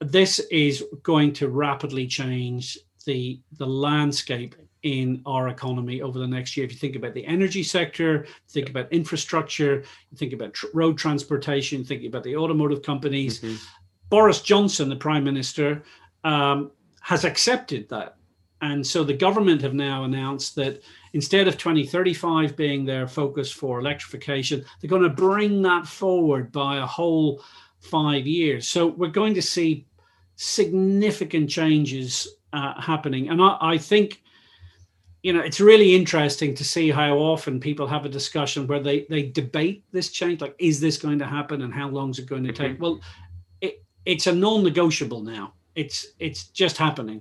This is going to rapidly change the the landscape in our economy over the next year. If you think about the energy sector, think about infrastructure, think about tr- road transportation, think about the automotive companies. Mm-hmm. Boris Johnson, the prime minister, um, has accepted that. And so the government have now announced that instead of 2035 being their focus for electrification, they're going to bring that forward by a whole five years. So we're going to see significant changes uh, happening. And I, I think you know it's really interesting to see how often people have a discussion where they they debate this change like is this going to happen and how long is it going to take mm-hmm. well it, it's a non-negotiable now it's it's just happening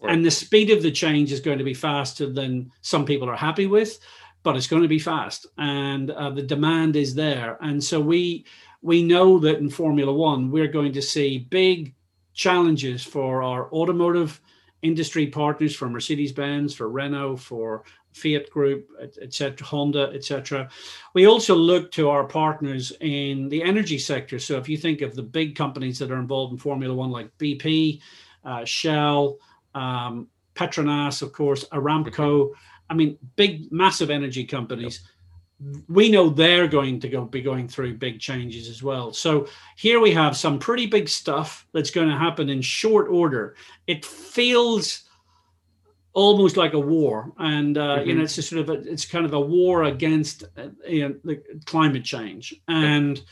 right. and the speed of the change is going to be faster than some people are happy with but it's going to be fast and uh, the demand is there and so we we know that in formula one we're going to see big challenges for our automotive industry partners for Mercedes Benz, for Renault, for Fiat Group, etc., Honda, etc. We also look to our partners in the energy sector. So if you think of the big companies that are involved in Formula One, like BP, uh, Shell, um, Petronas, of course, Aramco. I mean, big, massive energy companies. Yep we know they're going to go be going through big changes as well. So here we have some pretty big stuff that's going to happen in short order. It feels almost like a war, and uh, mm-hmm. you know it's a sort of a, it's kind of a war against uh, you know the climate change, and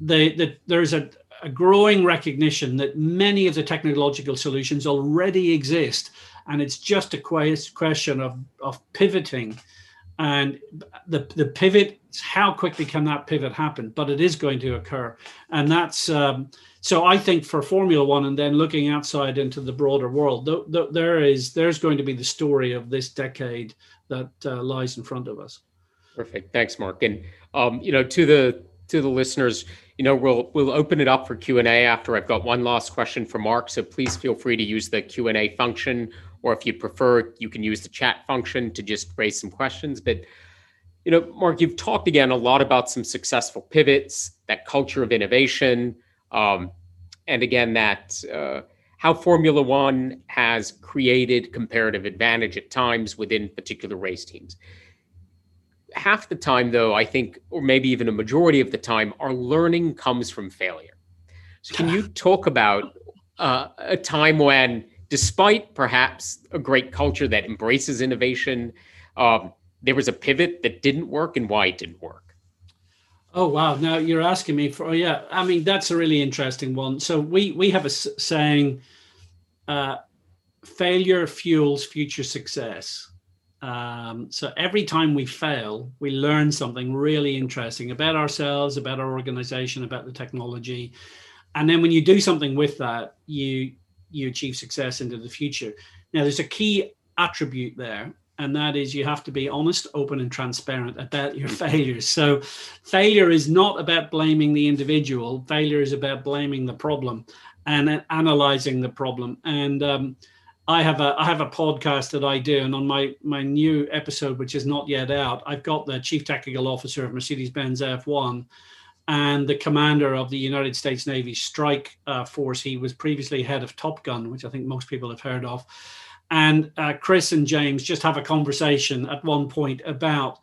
the, the there's a, a growing recognition that many of the technological solutions already exist, and it's just a question of of pivoting and the the pivot how quickly can that pivot happen? But it is going to occur. And that's um, so i think for formula one and then looking outside into the broader world th- th- there is there's going to be the story of this decade that uh, lies in front of us. Perfect. Thanks mark. And um, you know to the to the listeners you know we'll we'll open it up for q&a after. I've got one last question for mark so please feel free to use the q&a function or if you'd prefer, you can use the chat function to just raise some questions. But you know, Mark, you've talked again a lot about some successful pivots, that culture of innovation, um, and again that uh, how Formula One has created comparative advantage at times within particular race teams. Half the time, though, I think, or maybe even a majority of the time, our learning comes from failure. So, can you *sighs* talk about uh, a time when despite perhaps a great culture that embraces innovation, um, there was a pivot that didn't work and why it didn't work. Oh wow! Now you're asking me for oh, yeah. I mean that's a really interesting one. So we we have a saying, uh, failure fuels future success. Um, so every time we fail, we learn something really interesting about ourselves, about our organization, about the technology, and then when you do something with that, you you achieve success into the future. Now, there's a key attribute there, and that is you have to be honest, open, and transparent about your *laughs* failures. So, failure is not about blaming the individual, failure is about blaming the problem and analyzing the problem. And um, I have a I have a podcast that I do, and on my my new episode, which is not yet out, I've got the chief technical officer of Mercedes Benz F1 and the commander of the United States Navy Strike uh, Force. He was previously head of Top Gun, which I think most people have heard of. And uh, Chris and James just have a conversation at one point about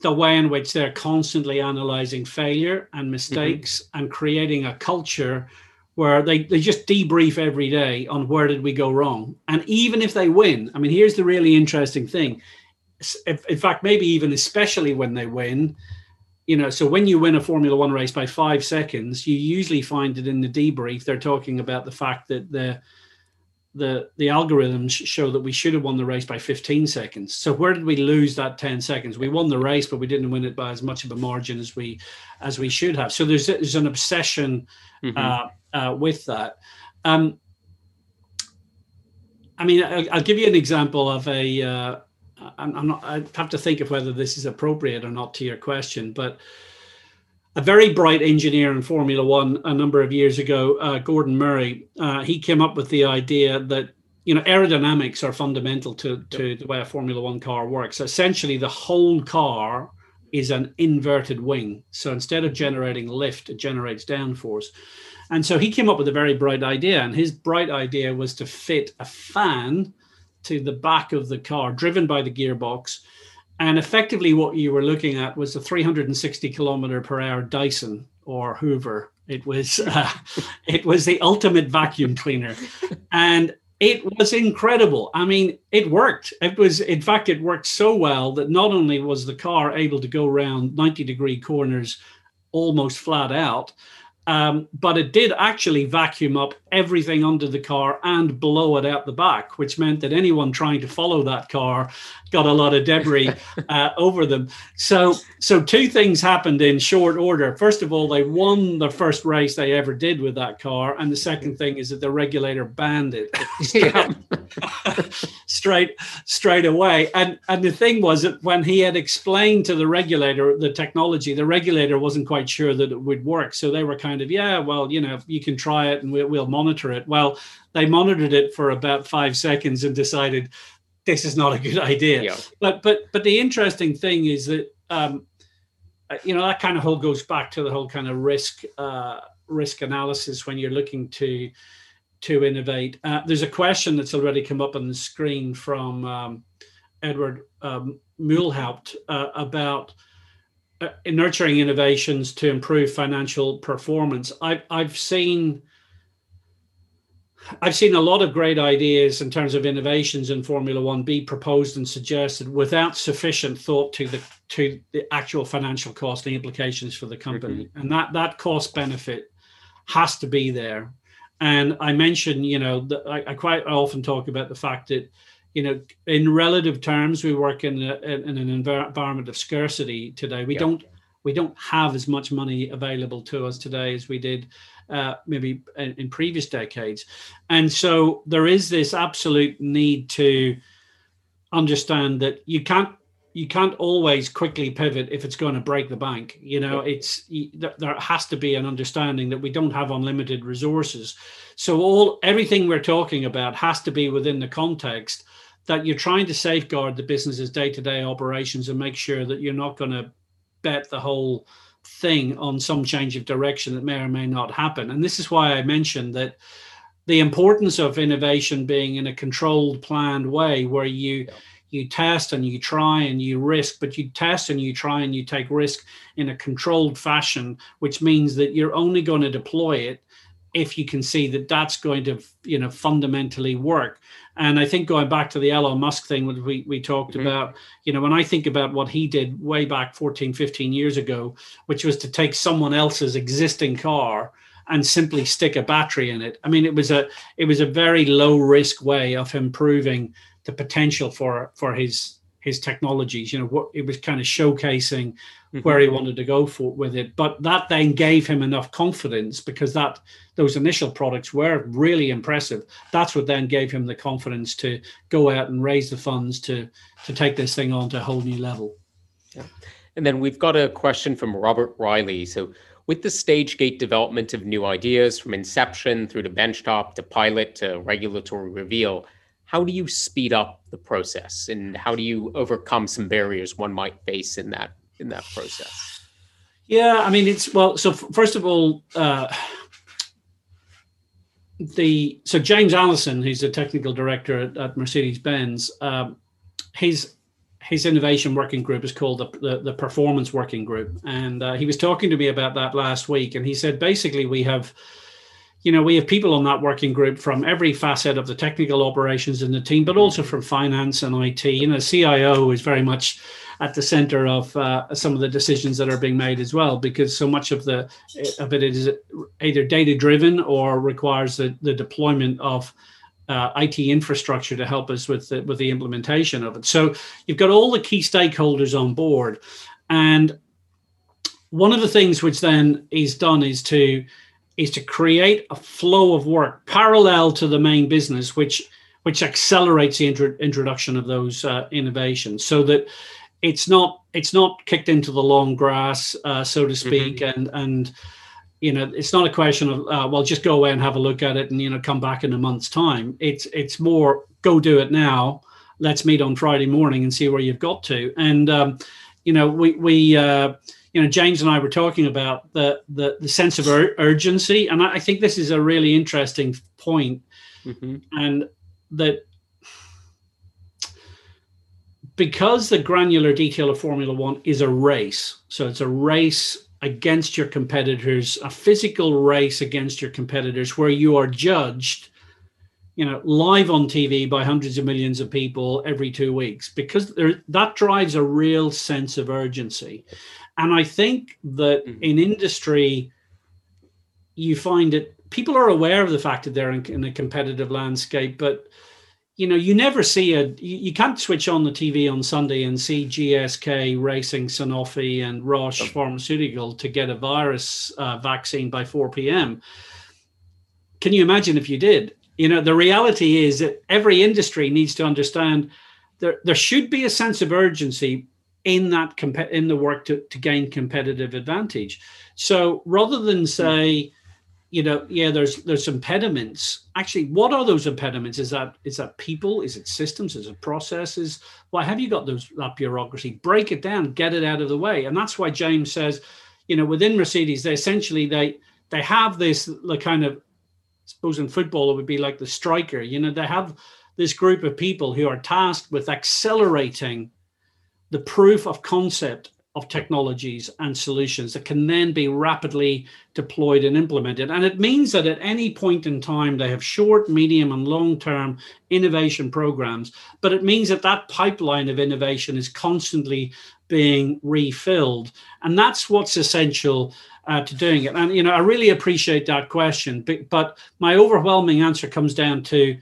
the way in which they're constantly analyzing failure and mistakes mm-hmm. and creating a culture where they, they just debrief every day on where did we go wrong. And even if they win, I mean, here's the really interesting thing. In fact, maybe even especially when they win, you know, so when you win a Formula One race by five seconds, you usually find it in the debrief. They're talking about the fact that the the the algorithms show that we should have won the race by 15 seconds. So where did we lose that 10 seconds? We won the race, but we didn't win it by as much of a margin as we as we should have. So there's there's an obsession mm-hmm. uh, uh, with that. Um, I mean, I'll, I'll, give you an example of a. Uh, I'm, I'm not. I have to think of whether this is appropriate or not to your question, but a very bright engineer in Formula One a number of years ago, uh, Gordon Murray, uh, he came up with the idea that you know aerodynamics are fundamental to, to the way a Formula One car works. Essentially, the whole car is an inverted wing. So instead of generating lift, it generates downforce. And so he came up with a very bright idea, and his bright idea was to fit a fan to the back of the car, driven by the gearbox and effectively, what you were looking at was a 360 kilometer per hour Dyson or Hoover. It was *laughs* uh, it was the ultimate vacuum cleaner, and it was incredible. I mean, it worked. It was, in fact, it worked so well that not only was the car able to go around 90 degree corners almost flat out, um, but it did actually vacuum up everything under the car and blow it out the back, which meant that anyone trying to follow that car got a lot of debris *laughs* uh, over them. So, so two things happened in short order. First of all, they won the first race they ever did with that car, and the second thing is that the regulator banned it *laughs* *laughs* straight straight away. And and the thing was that when he had explained to the regulator the technology, the regulator wasn't quite sure that it would work. So they were kind kind of yeah well you know you can try it and we'll, we'll monitor it. Well they monitored it for about five seconds and decided this is not a good idea. Yeah. but but but the interesting thing is that um, uh, you know that kind of whole goes back to the whole kind of risk uh, risk analysis when you're looking to to innovate. Uh, there's a question that's already come up on the screen from um, edward um, Muhlhaupt, uh, about uh, nurturing innovations to improve financial performance. I've I've seen I've seen a lot of great ideas in terms of innovations in Formula One be proposed and suggested without sufficient thought to the to the actual financial cost and implications for the company, mm-hmm. and that that cost benefit has to be there. And I mentioned, you know, the, I, I quite often talk about the fact that you know, in relative terms, we work in, a, in an environment of scarcity today. We yeah. don't we don't have as much money available to us today as we did uh, maybe in, in, previous decades, and so there is this absolute need to understand that you can't you can't always quickly pivot if it's going to break the bank. You know, it's there has to be an understanding that we don't have unlimited resources. So all everything we're talking about has to be within the context that you're trying to safeguard the business's day-to-day operations and make sure that you're not going to bet the whole thing on some change of direction that may or may not happen. And this is why I mentioned that the importance of innovation being in a controlled, planned way where you yeah. you test and you try and you risk, but you test and you try and you take risk in a controlled fashion, which means that you're only going to deploy it if you can see that that's going to you know fundamentally work and I think going back to the Elon Musk thing that we, we talked mm-hmm. about, you know, when I think about what he did way back 14, 15 years ago, which was to take someone else's existing car and simply stick a battery in it. I mean, it was a it was a very low risk way of improving the potential for for his his technologies. You know, what it was kind of showcasing mm-hmm. where he wanted to go for with it. But that then gave him enough confidence because that those initial products were really impressive. That's what then gave him the confidence to go out and raise the funds to to take this thing on to a whole new level. Yeah. And then we've got a question from Robert Riley. So with the stage gate development of new ideas from inception through to benchtop to pilot to regulatory reveal, how do you speed up the process and how do you overcome some barriers one might face in that in that process? Yeah, I mean, it's well. So f- first of all, uh, the so James Allison, who's the technical director at, at Mercedes Benz, um, his his innovation working group is called the, the, the performance working group and uh, he was talking to me about that last week and he said basically we have you know we have people on that working group from every facet of the technical operations in the team but also from finance and it you know cio is very much at the center of uh, some of the decisions that are being made as well because so much of the of it is either data driven or requires the, the deployment of uh, IT infrastructure to help us with the, with the implementation of it. So you've got all the key stakeholders on board, and one of the things which then is done is to is to create a flow of work parallel to the main business, which which accelerates the intro, introduction of those uh, innovations, so that it's not it's not kicked into the long grass, uh, so to speak, mm-hmm. and and you know it's not a question of uh, well just go away and have a look at it and you know come back in a month's time. It's it's more go do it now. Let's meet on friday morning and see where you've got to. And um, you know we we uh, you know james and i were talking about the the, the sense of ur- urgency and I, I, think this is a really interesting point mm-hmm. and that because the granular detail of formula one is a race so it's a race against your competitors, a physical race against your competitors where you are judged, you know, live on TV by hundreds of millions of people every two weeks, because there, that drives a real sense of urgency. And I think that mm-hmm. in industry, you find that people are aware of the fact that they're in, in a competitive landscape, but you know, you never see a, you, can't switch on the TV on Sunday and see GSK racing Sanofi and Roche oh. Pharmaceutical to get a virus uh, vaccine by 4 p.m. Can you imagine if you did? You know, the reality is that every industry needs to understand there, there should be a sense of urgency in that comp- in the work to, to gain competitive advantage. So rather than say, you know, yeah, there's there's impediments. Actually, what are those impediments? Is that is that people? Is it systems? Is it processes? Why have you got those that bureaucracy? Break it down, get it out of the way. And that's why James says, you know, within Mercedes, they essentially they they have this the kind of I suppose in football it would be like the striker. You know, they have this group of people who are tasked with accelerating the proof of concept of technologies and solutions that can then be rapidly deployed and implemented. And it means that at any point in time, they have short, medium, and long term innovation programs. But it means that that pipeline of innovation is constantly being refilled. And that's what's essential. Uh, to doing it, and you know, I really appreciate that question. But, but my overwhelming answer comes down to,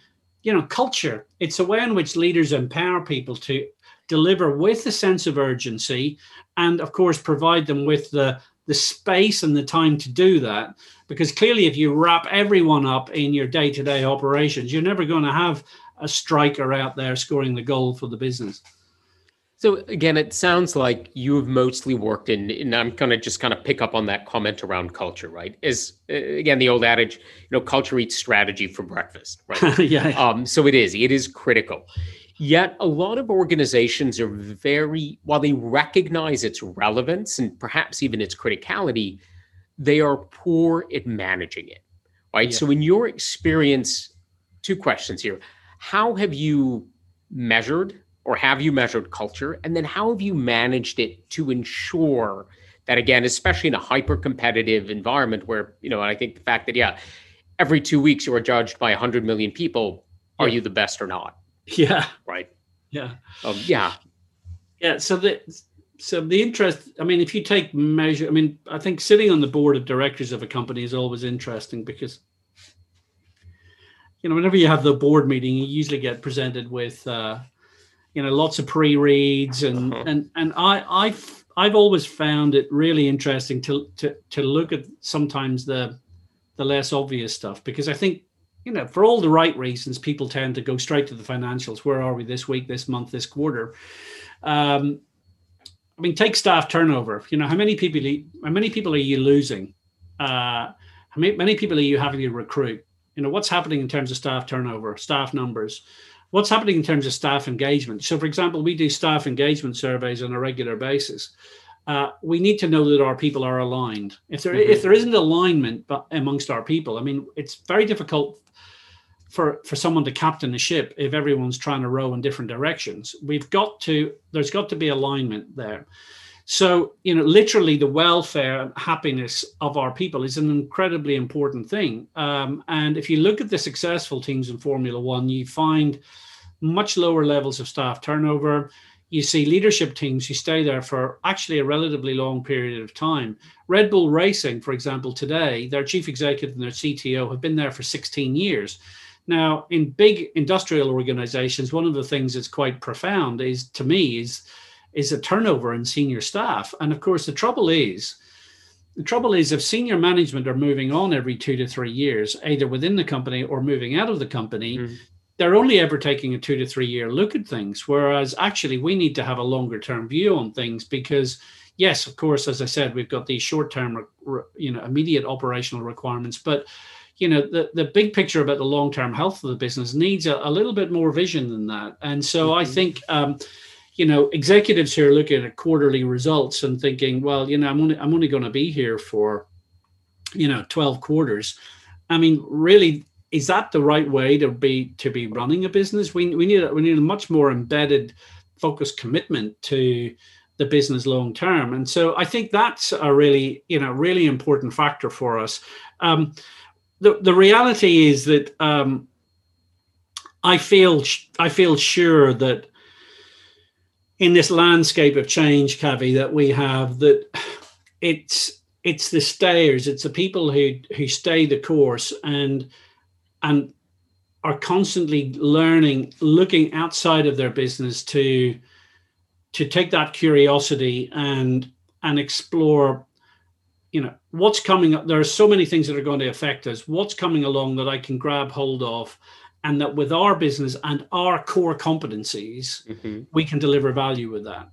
you know, culture. It's a way in which leaders empower people to deliver with a sense of urgency and of course provide them with the the space and the time to do that. Because clearly if you wrap everyone up in your day-to-day operations you're never going to have a striker out there scoring the goal for the business. So again it sounds like you've mostly worked in and i'm going to just kind of pick up on that comment around culture right? Is uh, again the old adage you know culture eats strategy for breakfast right? *laughs* Yeah. Um, so it is it is critical Yet, a lot of organizations are very, while they recognize its relevance and perhaps even its criticality, they are poor at managing it. Right. Yeah. So, in your experience, two questions here. How have you measured or have you measured culture? And then, how have you managed it to ensure that, again, especially in a hyper competitive environment where, you know, I think the fact that, yeah, every two weeks you are judged by 100 million people, are you the best or not? *laughs* Yeah. Right. Yeah. Um, yeah. Yeah. So the so the interest. I mean, if you take measure, I mean, I think sitting on the board of directors of a company is always interesting because you know whenever you have the board meeting, you usually get presented with uh, you know lots of pre-reads and uh-huh. and and I I've I've always found it really interesting to to to look at sometimes the the less obvious stuff because I think you know, for all the right reasons, people tend to go straight to the financials. Where are we this week, this month, this quarter? Um, I mean, take staff turnover. You know, how many people? How many people are you losing? Uh, how many, many people are you having to recruit? You know, what's happening in terms of staff turnover, staff numbers? What's happening in terms of staff engagement? So, for example, we do staff engagement surveys on a regular basis. Uh, we need to know that our people are aligned. If there mm-hmm. if there isn't alignment amongst our people, I mean, it's very difficult for for someone to captain a ship if everyone's trying to row in different directions. We've got to there's got to be alignment there. So you know, literally, the welfare and happiness of our people is an incredibly important thing. Um, and if you look at the successful teams in Formula One, you find much lower levels of staff turnover you see leadership teams who stay there for actually a relatively long period of time. Red Bull Racing, for example, today, their chief executive and their CTO have been there for 16 years. Now, in big industrial organizations, one of the things that's quite profound is, to me, is is a turnover in senior staff. And of course, the trouble is, the trouble is if senior management are moving on every two to three years, either within the company or moving out of the company, mm they're only ever taking a two to three year look at things. Whereas actually, we need to have a longer term view on things because, yes, of course, as I said, we've got these short term, you know, immediate operational requirements, but you know the, the big picture about the long term health of the business needs a, a, little bit more vision than that and so mm-hmm. i think um, you know executives here looking at quarterly results and thinking well you know i'm only i'm only going to be here for you know 12 quarters i mean really is that the right way to be to be running a business? We we need we need a much more embedded, focused commitment to the business long term, and so I think that's a really you know really important factor for us. Um, the the reality is that um, I feel I feel sure that in this landscape of change, Kavi, that we have that it's it's the stayers, it's the people who who stay the course and and are constantly learning, looking outside of their business to to take that curiosity and and explore you know what's coming up. There are so many things that are going to affect us. What's coming along that i can grab hold of and that with our business and our core competencies mm-hmm. we can deliver value with that.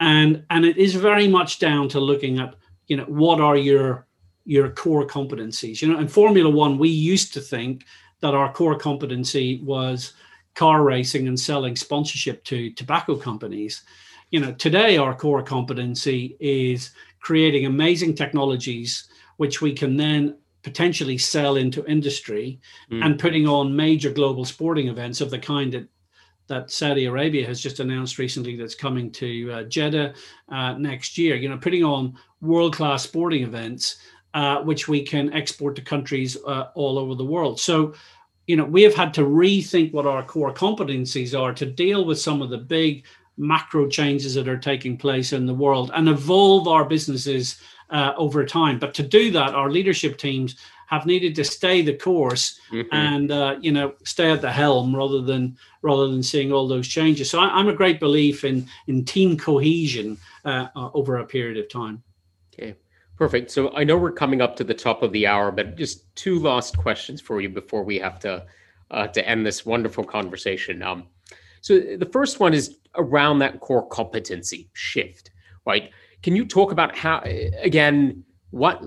And and it is very much down to looking at you know what are your your core competencies? You know in formula 1 we used to think that our core competency was car racing and selling sponsorship to tobacco companies. You know, today our core competency is creating amazing technologies which we can then potentially sell into industry mm. and putting on major global sporting events of the kind that that Saudi Arabia has just announced recently that's coming to uh, Jeddah uh, next year. You know, putting on world class sporting events uh, which we can export to countries uh, all over the world. So, you know, we have had to rethink what our core competencies are to deal with some of the big macro changes that are taking place in the world and evolve our businesses uh, over time. But to do that, our leadership teams have needed to stay the course mm-hmm. and uh, you know stay at the helm rather than rather than seeing all those changes. So I, am a great belief in in team cohesion uh, uh over a period of time. Okay. Perfect. So I know we're coming up to the top of the hour, but just two last questions for you before we have to uh, to end this wonderful conversation. Um, so the first one is around that core competency shift, right? Can you talk about how, again, what,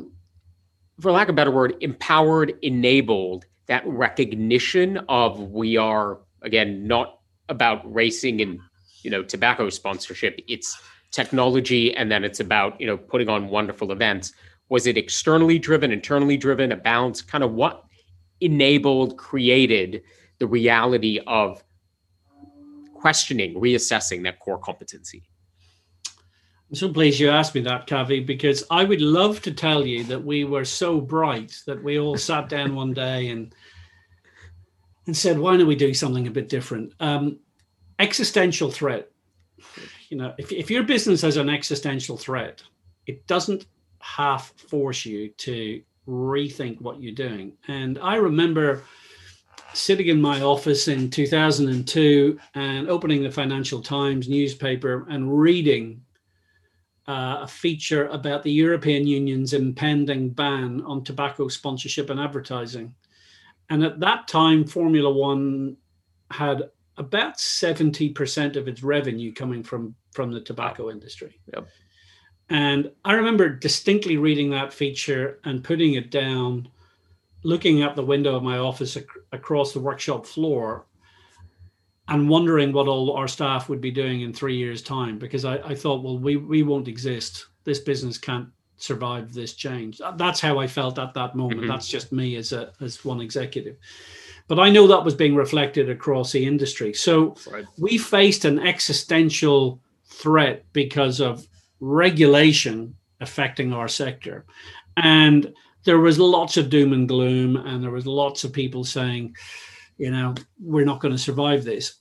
for lack of a better word, empowered, enabled that recognition of we are again not about racing and you know tobacco sponsorship. It's technology and then it's about you know putting on wonderful events. Was it externally driven internally driven a balance? Kind of what enabled created the reality of questioning reassessing that core competency? I'm so pleased you asked me that, Kavi, because I would love to tell you that we were so bright that we all sat down *laughs* one day and and said, "Why don't we do something a bit different?" Um, existential threat you know, if, if your business has an existential threat, it doesn't half force you to rethink what you're doing. And I remember sitting in my office in 2002 and opening the Financial Times newspaper and reading uh, a feature about the European Union's impending ban on tobacco sponsorship and advertising. And at that time, Formula One had about 70% of its revenue coming from from the tobacco industry. Yep. And I remember distinctly reading that feature and putting it down, looking out the window of my office ac- across the workshop floor, and wondering what all our staff would be doing in three years' time because I, I thought, well, we we won't exist. This business can't survive this change. That's how I felt at that moment. Mm-hmm. That's just me as a as one executive. But I know that was being reflected across the industry. So right. we faced an existential threat because of regulation affecting our sector. And there was lots of doom and gloom, and there was lots of people saying, you know, we're not going to survive this.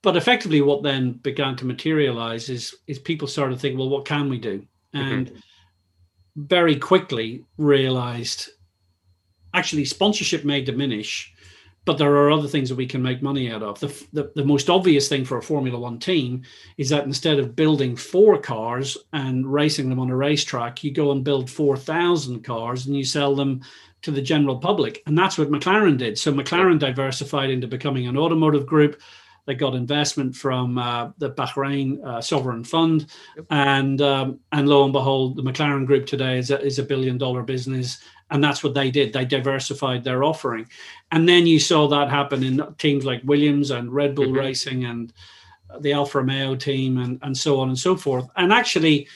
But effectively, what then began to materialize is is people started to think, well, what can we do? Mm-hmm. And mm-hmm. very quickly realized actually sponsorship may diminish but there are other things that we can make money out of. The, the, the, most obvious thing for a Formula One team is that instead of building four cars and racing them on a racetrack, you go and build 4,000 cars and you sell them to the general public. And that's what McLaren did. So McLaren diversified into becoming an automotive group. They got investment from uh, the Bahrain uh, Sovereign Fund, yep. and um, and lo and behold, the McLaren Group today is a, is a billion dollar business and that's what they did. They diversified their offering. And then you saw that happen in teams like williams and red bull mm-hmm. racing and the alfa romeo team and, and so on and so forth. And actually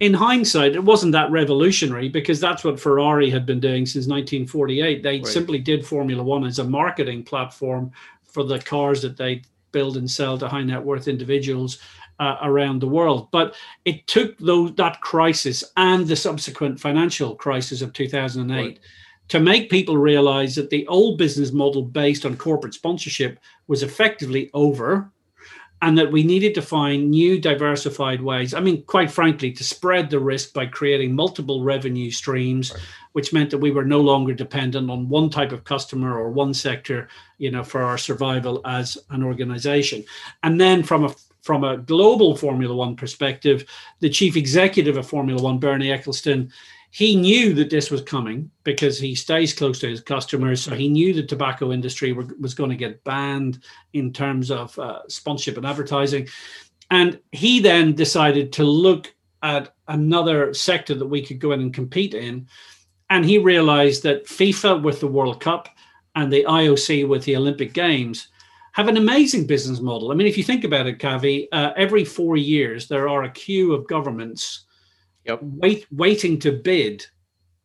in hindsight it wasn't that revolutionary because that's what ferrari had been doing since 1948 they right. simply did formula one as a marketing platform for the cars that they build and sell to high net worth individuals uh, around the world. But it took those, that crisis and the subsequent financial crisis of 2008 right. to make people realize that the old business model based on corporate sponsorship was effectively over and that we needed to find new diversified ways. I mean, quite frankly, to spread the risk by creating multiple revenue streams. Right. Which meant that we were no longer dependent on one type of customer or one sector, you know, for our survival as an organization. And then from a from a global Formula One perspective, the chief executive of Formula One, Bernie Ecclestone, he knew that this was coming because he stays close to his customers. So he knew the tobacco industry were, was going to get banned in terms of uh, sponsorship and advertising. And he then decided to look at another sector that we could go in and compete in. And he realized that FIFA with the World Cup and the IOC with the Olympic Games have an amazing business model. I mean, if you think about it, Kavi, uh, every four years there are a queue of governments yep. wait, waiting to bid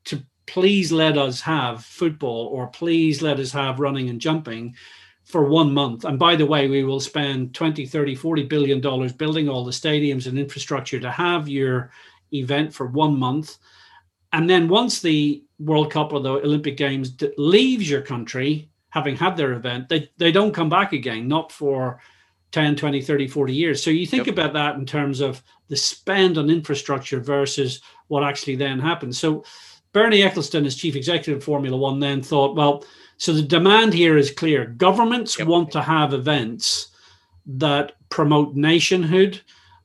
to please let us have football or please let us have running and jumping for one month. And by the way, we will spend 20, 30, 40 billion dollars building all the stadiums and infrastructure to have your event for one month. And then once the World Cup or the Olympic Games leaves your country, having had their event, they, they don't come back again, not for 10, 20, 30, 40 years. So you think yep. about that in terms of the spend on infrastructure versus what actually then happens. So Bernie Ecclestone, as chief executive of Formula One, then thought, well, so the demand here is clear. Governments yep. want to have events that promote nationhood,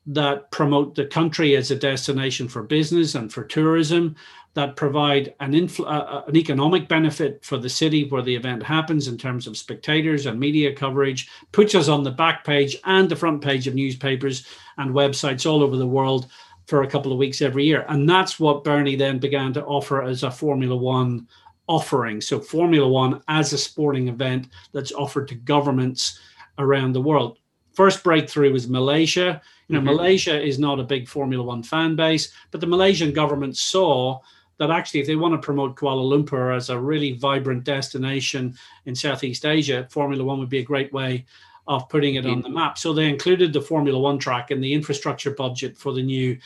that promote the country as a destination for business and for tourism, that provide an, infl- uh, uh, an economic benefit for the city where the event happens in terms of spectators and media coverage, puts us on the back page and the front page of newspapers and websites all over the world for a couple of weeks every year. And that's what Bernie then began to offer as a Formula One offering. So, Formula One as a sporting event that's offered to governments around the world. First breakthrough was Malaysia. You know, mm-hmm. Malaysia is not a big Formula One fan base, but the Malaysian government saw that actually, if they want to promote Kuala Lumpur as a really vibrant destination in Southeast Asia, Formula One would be a great way of putting it on the map. So they included the Formula One track in the infrastructure budget for the new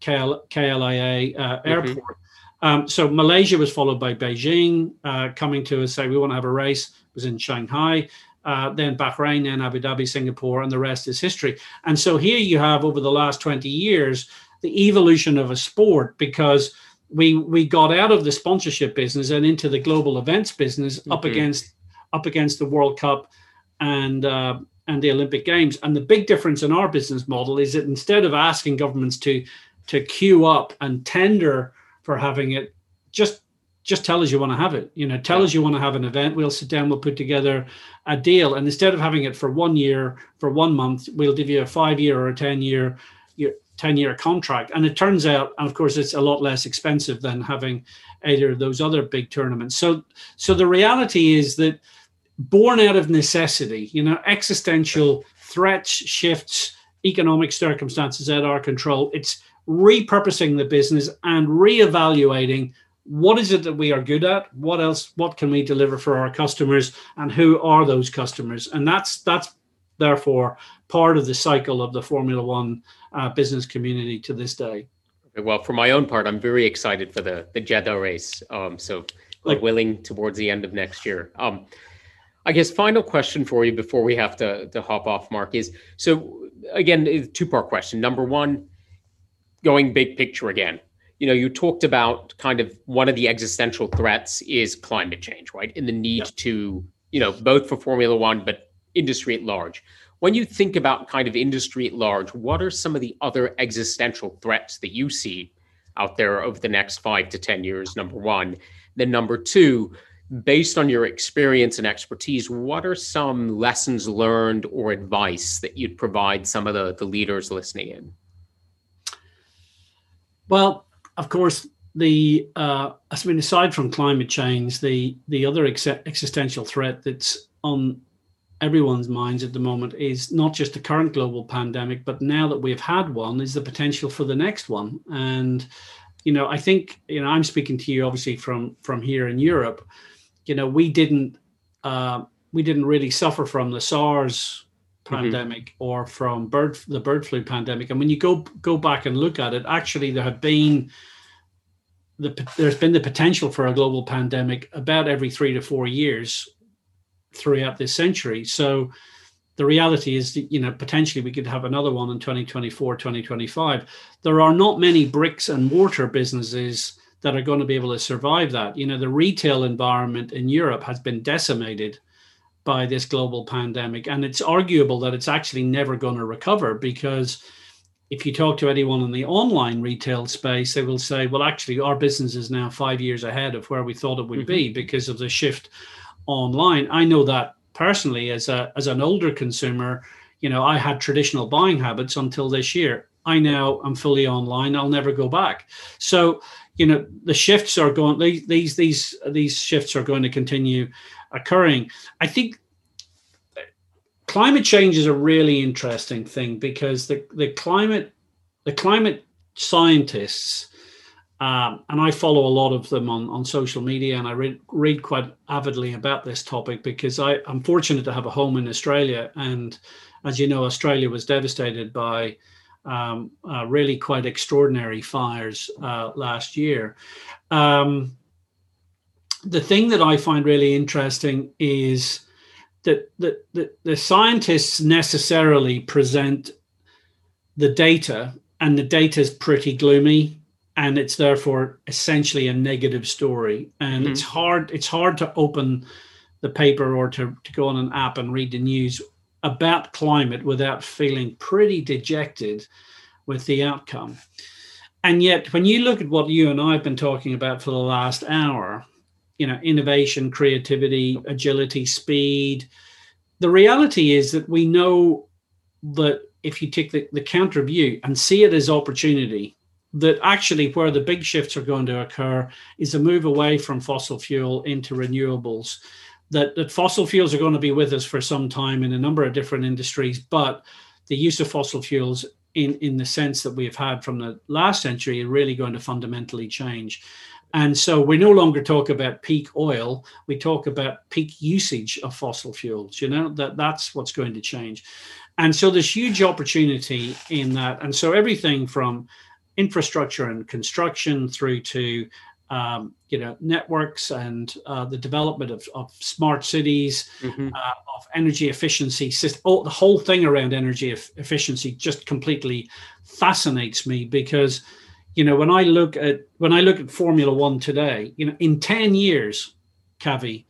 KL, KLIA uh, mm-hmm. airport. Mm-hmm. Um, so Malaysia was followed by Beijing, uh, coming to us say we want to have a race. It was in Shanghai. Uh, then Bahrain, then Abu Dhabi, Singapore, and the rest is history. And so here you have over the last 20 years the evolution of a sport because we we got out of the sponsorship business and into the global events business mm-hmm. up against up against the World Cup and uh, and the Olympic Games. And the big difference in our business model is that instead of asking governments to to queue up and tender for having it, just just tell us you want to have it. You know, tell yeah. us you want to have an event. We'll sit down. We'll put together a deal. And instead of having it for one year, for one month, we'll give you a five year or a ten year 10 year contract. And it turns out, and of course, it's a lot less expensive than having either of those other big tournaments. So, so the reality is that born out of necessity, you know, existential threats, shifts, economic circumstances of our control. It's repurposing the business and reevaluating what is it that we are good at what else what can we deliver for our customers and who are those customers and that's that's therefore part of the cycle of the formula one uh, business community to this day. Well for my own part i'm very excited for the the jeddah race um, so like willing towards the end of next year. Um, i guess final question for you before we have to to hop off mark is so again two part question. Number one going big picture again, you know, you talked about kind of one of the existential threats is climate change, right? And the need to, you know, both for Formula One, but industry at large. When you think about kind of industry at large, what are some of the other existential threats that you see out there over the next five to 10 years? Number one. Then, number two, based on your experience and expertise, what are some lessons learned or advice that you'd provide some of the, the leaders listening in? Well, of course, the uh, I mean, aside from climate change, the the other ex- existential threat that's on everyone's minds at the moment is not just the current global pandemic, but now that we've had one, is the potential for the next one. And you know, I think you know, I'm speaking to you obviously from from here in Europe. You know, we didn't uh, we didn't really suffer from the SARS Mm-hmm. pandemic mm-hmm. or from bird the bird flu pandemic. And when you go go back and look at it, actually there have been the there's been the potential for a global pandemic about every three to four years throughout this century. So the reality is that you know potentially we could have another one in 2024 2025 there are not many bricks and mortar businesses that are going to be able to survive that you know the retail environment in europe has been decimated by this global pandemic. And it's arguable that it's actually never going to recover because if you talk to anyone in the online retail space, they will say, well, actually, our business is now five years ahead of where we thought it would mm-hmm. be because of the shift online. I know that personally as a as an older consumer, you know, I had traditional buying habits until this year. I now am fully online. I'll never go back. So, you know, the shifts are going these these these shifts are going to continue occurring. I think uh, climate change is a really interesting thing because the, the climate the climate scientists um, and I follow a lot of them on, on social media and I read, read quite avidly about this topic because I, I'm fortunate to have a home in Australia. And as you know, Australia was devastated by um, uh, really quite extraordinary fires uh, last year. Um, the thing that I find really interesting is that the, the, the scientists necessarily present the data, and the data is pretty gloomy, and it's therefore essentially a negative story. And mm-hmm. it's hard it's hard to open the paper or to, to go on an app and read the news about climate without feeling pretty dejected with the outcome. And yet, when you look at what you and I have been talking about for the last hour, you know innovation creativity agility speed the reality is that we know that if you take the, the counter view and see it as opportunity that actually where the big shifts are going to occur is a move away from fossil fuel into renewables that, that fossil fuels are going to be with us for some time in a number of different industries but the use of fossil fuels in, in the sense that we've had from the last century are really going to fundamentally change and so we no longer talk about peak oil, we talk about peak usage of fossil fuels, you know, that that's what's going to change. And so there's huge opportunity in that. And so everything from infrastructure and construction through to um, you know networks and uh, the development of, of smart cities mm-hmm. uh, of energy efficiency system the whole thing around energy efficiency just completely fascinates me because you know when i look at when i look at formula one today you know in 10 years kavi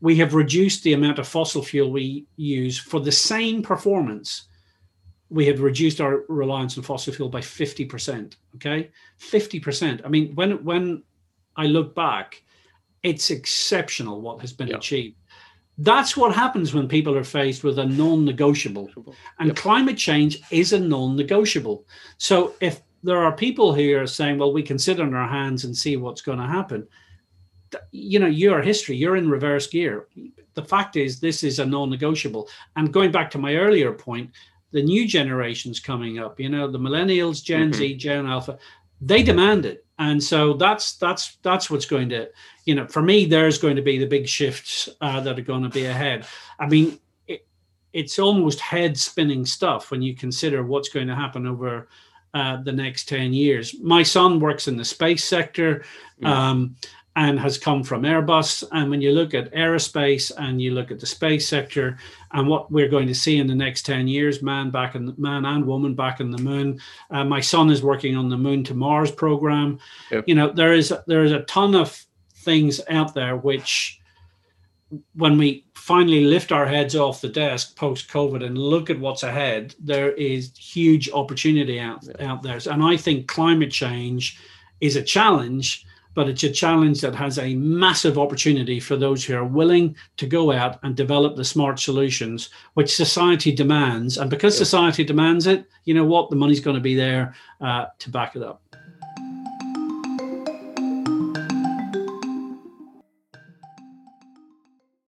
we have reduced the amount of fossil fuel we use for the same performance we have reduced our reliance on fossil fuel by 50% okay 50% i mean when when i look back it's exceptional what has been yeah. achieved that's what happens when people are faced with a non-negotiable and yep. climate change is a non-negotiable so if there are people who are saying, well, we can sit on our hands and see what's going to happen. you know, you're history, you're in reverse gear. The fact is, this is a non negotiable. And going back to my earlier point, the new generations coming up, you know, the millennials, Gen mm-hmm. Z, Gen Alpha, they demand it. And so that's that's that's what's going to, you know, for me, there's going to be the big shifts uh, that are going to be ahead. I mean, it, it's almost head spinning stuff when you consider what's going to happen over uh, the next 10 years. My son works in the space sector. Mm. Um, and has come from Airbus. And when you look at aerospace and you look at the space sector and what we're going to see in the next 10 years, man back in the, man and woman back in the moon. Uh, my son is working on the moon to Mars program. Yep. You know, there is there is a ton of things out there which when we finally lift our heads off the desk post COVID and look at what's ahead, there is huge opportunity out, yeah. out there. And I think climate change is a challenge but it's a challenge that has a massive opportunity for those who are willing to go out and develop the smart solutions which society demands. And because society demands it, you know what? The money's going to be there uh, to back it up.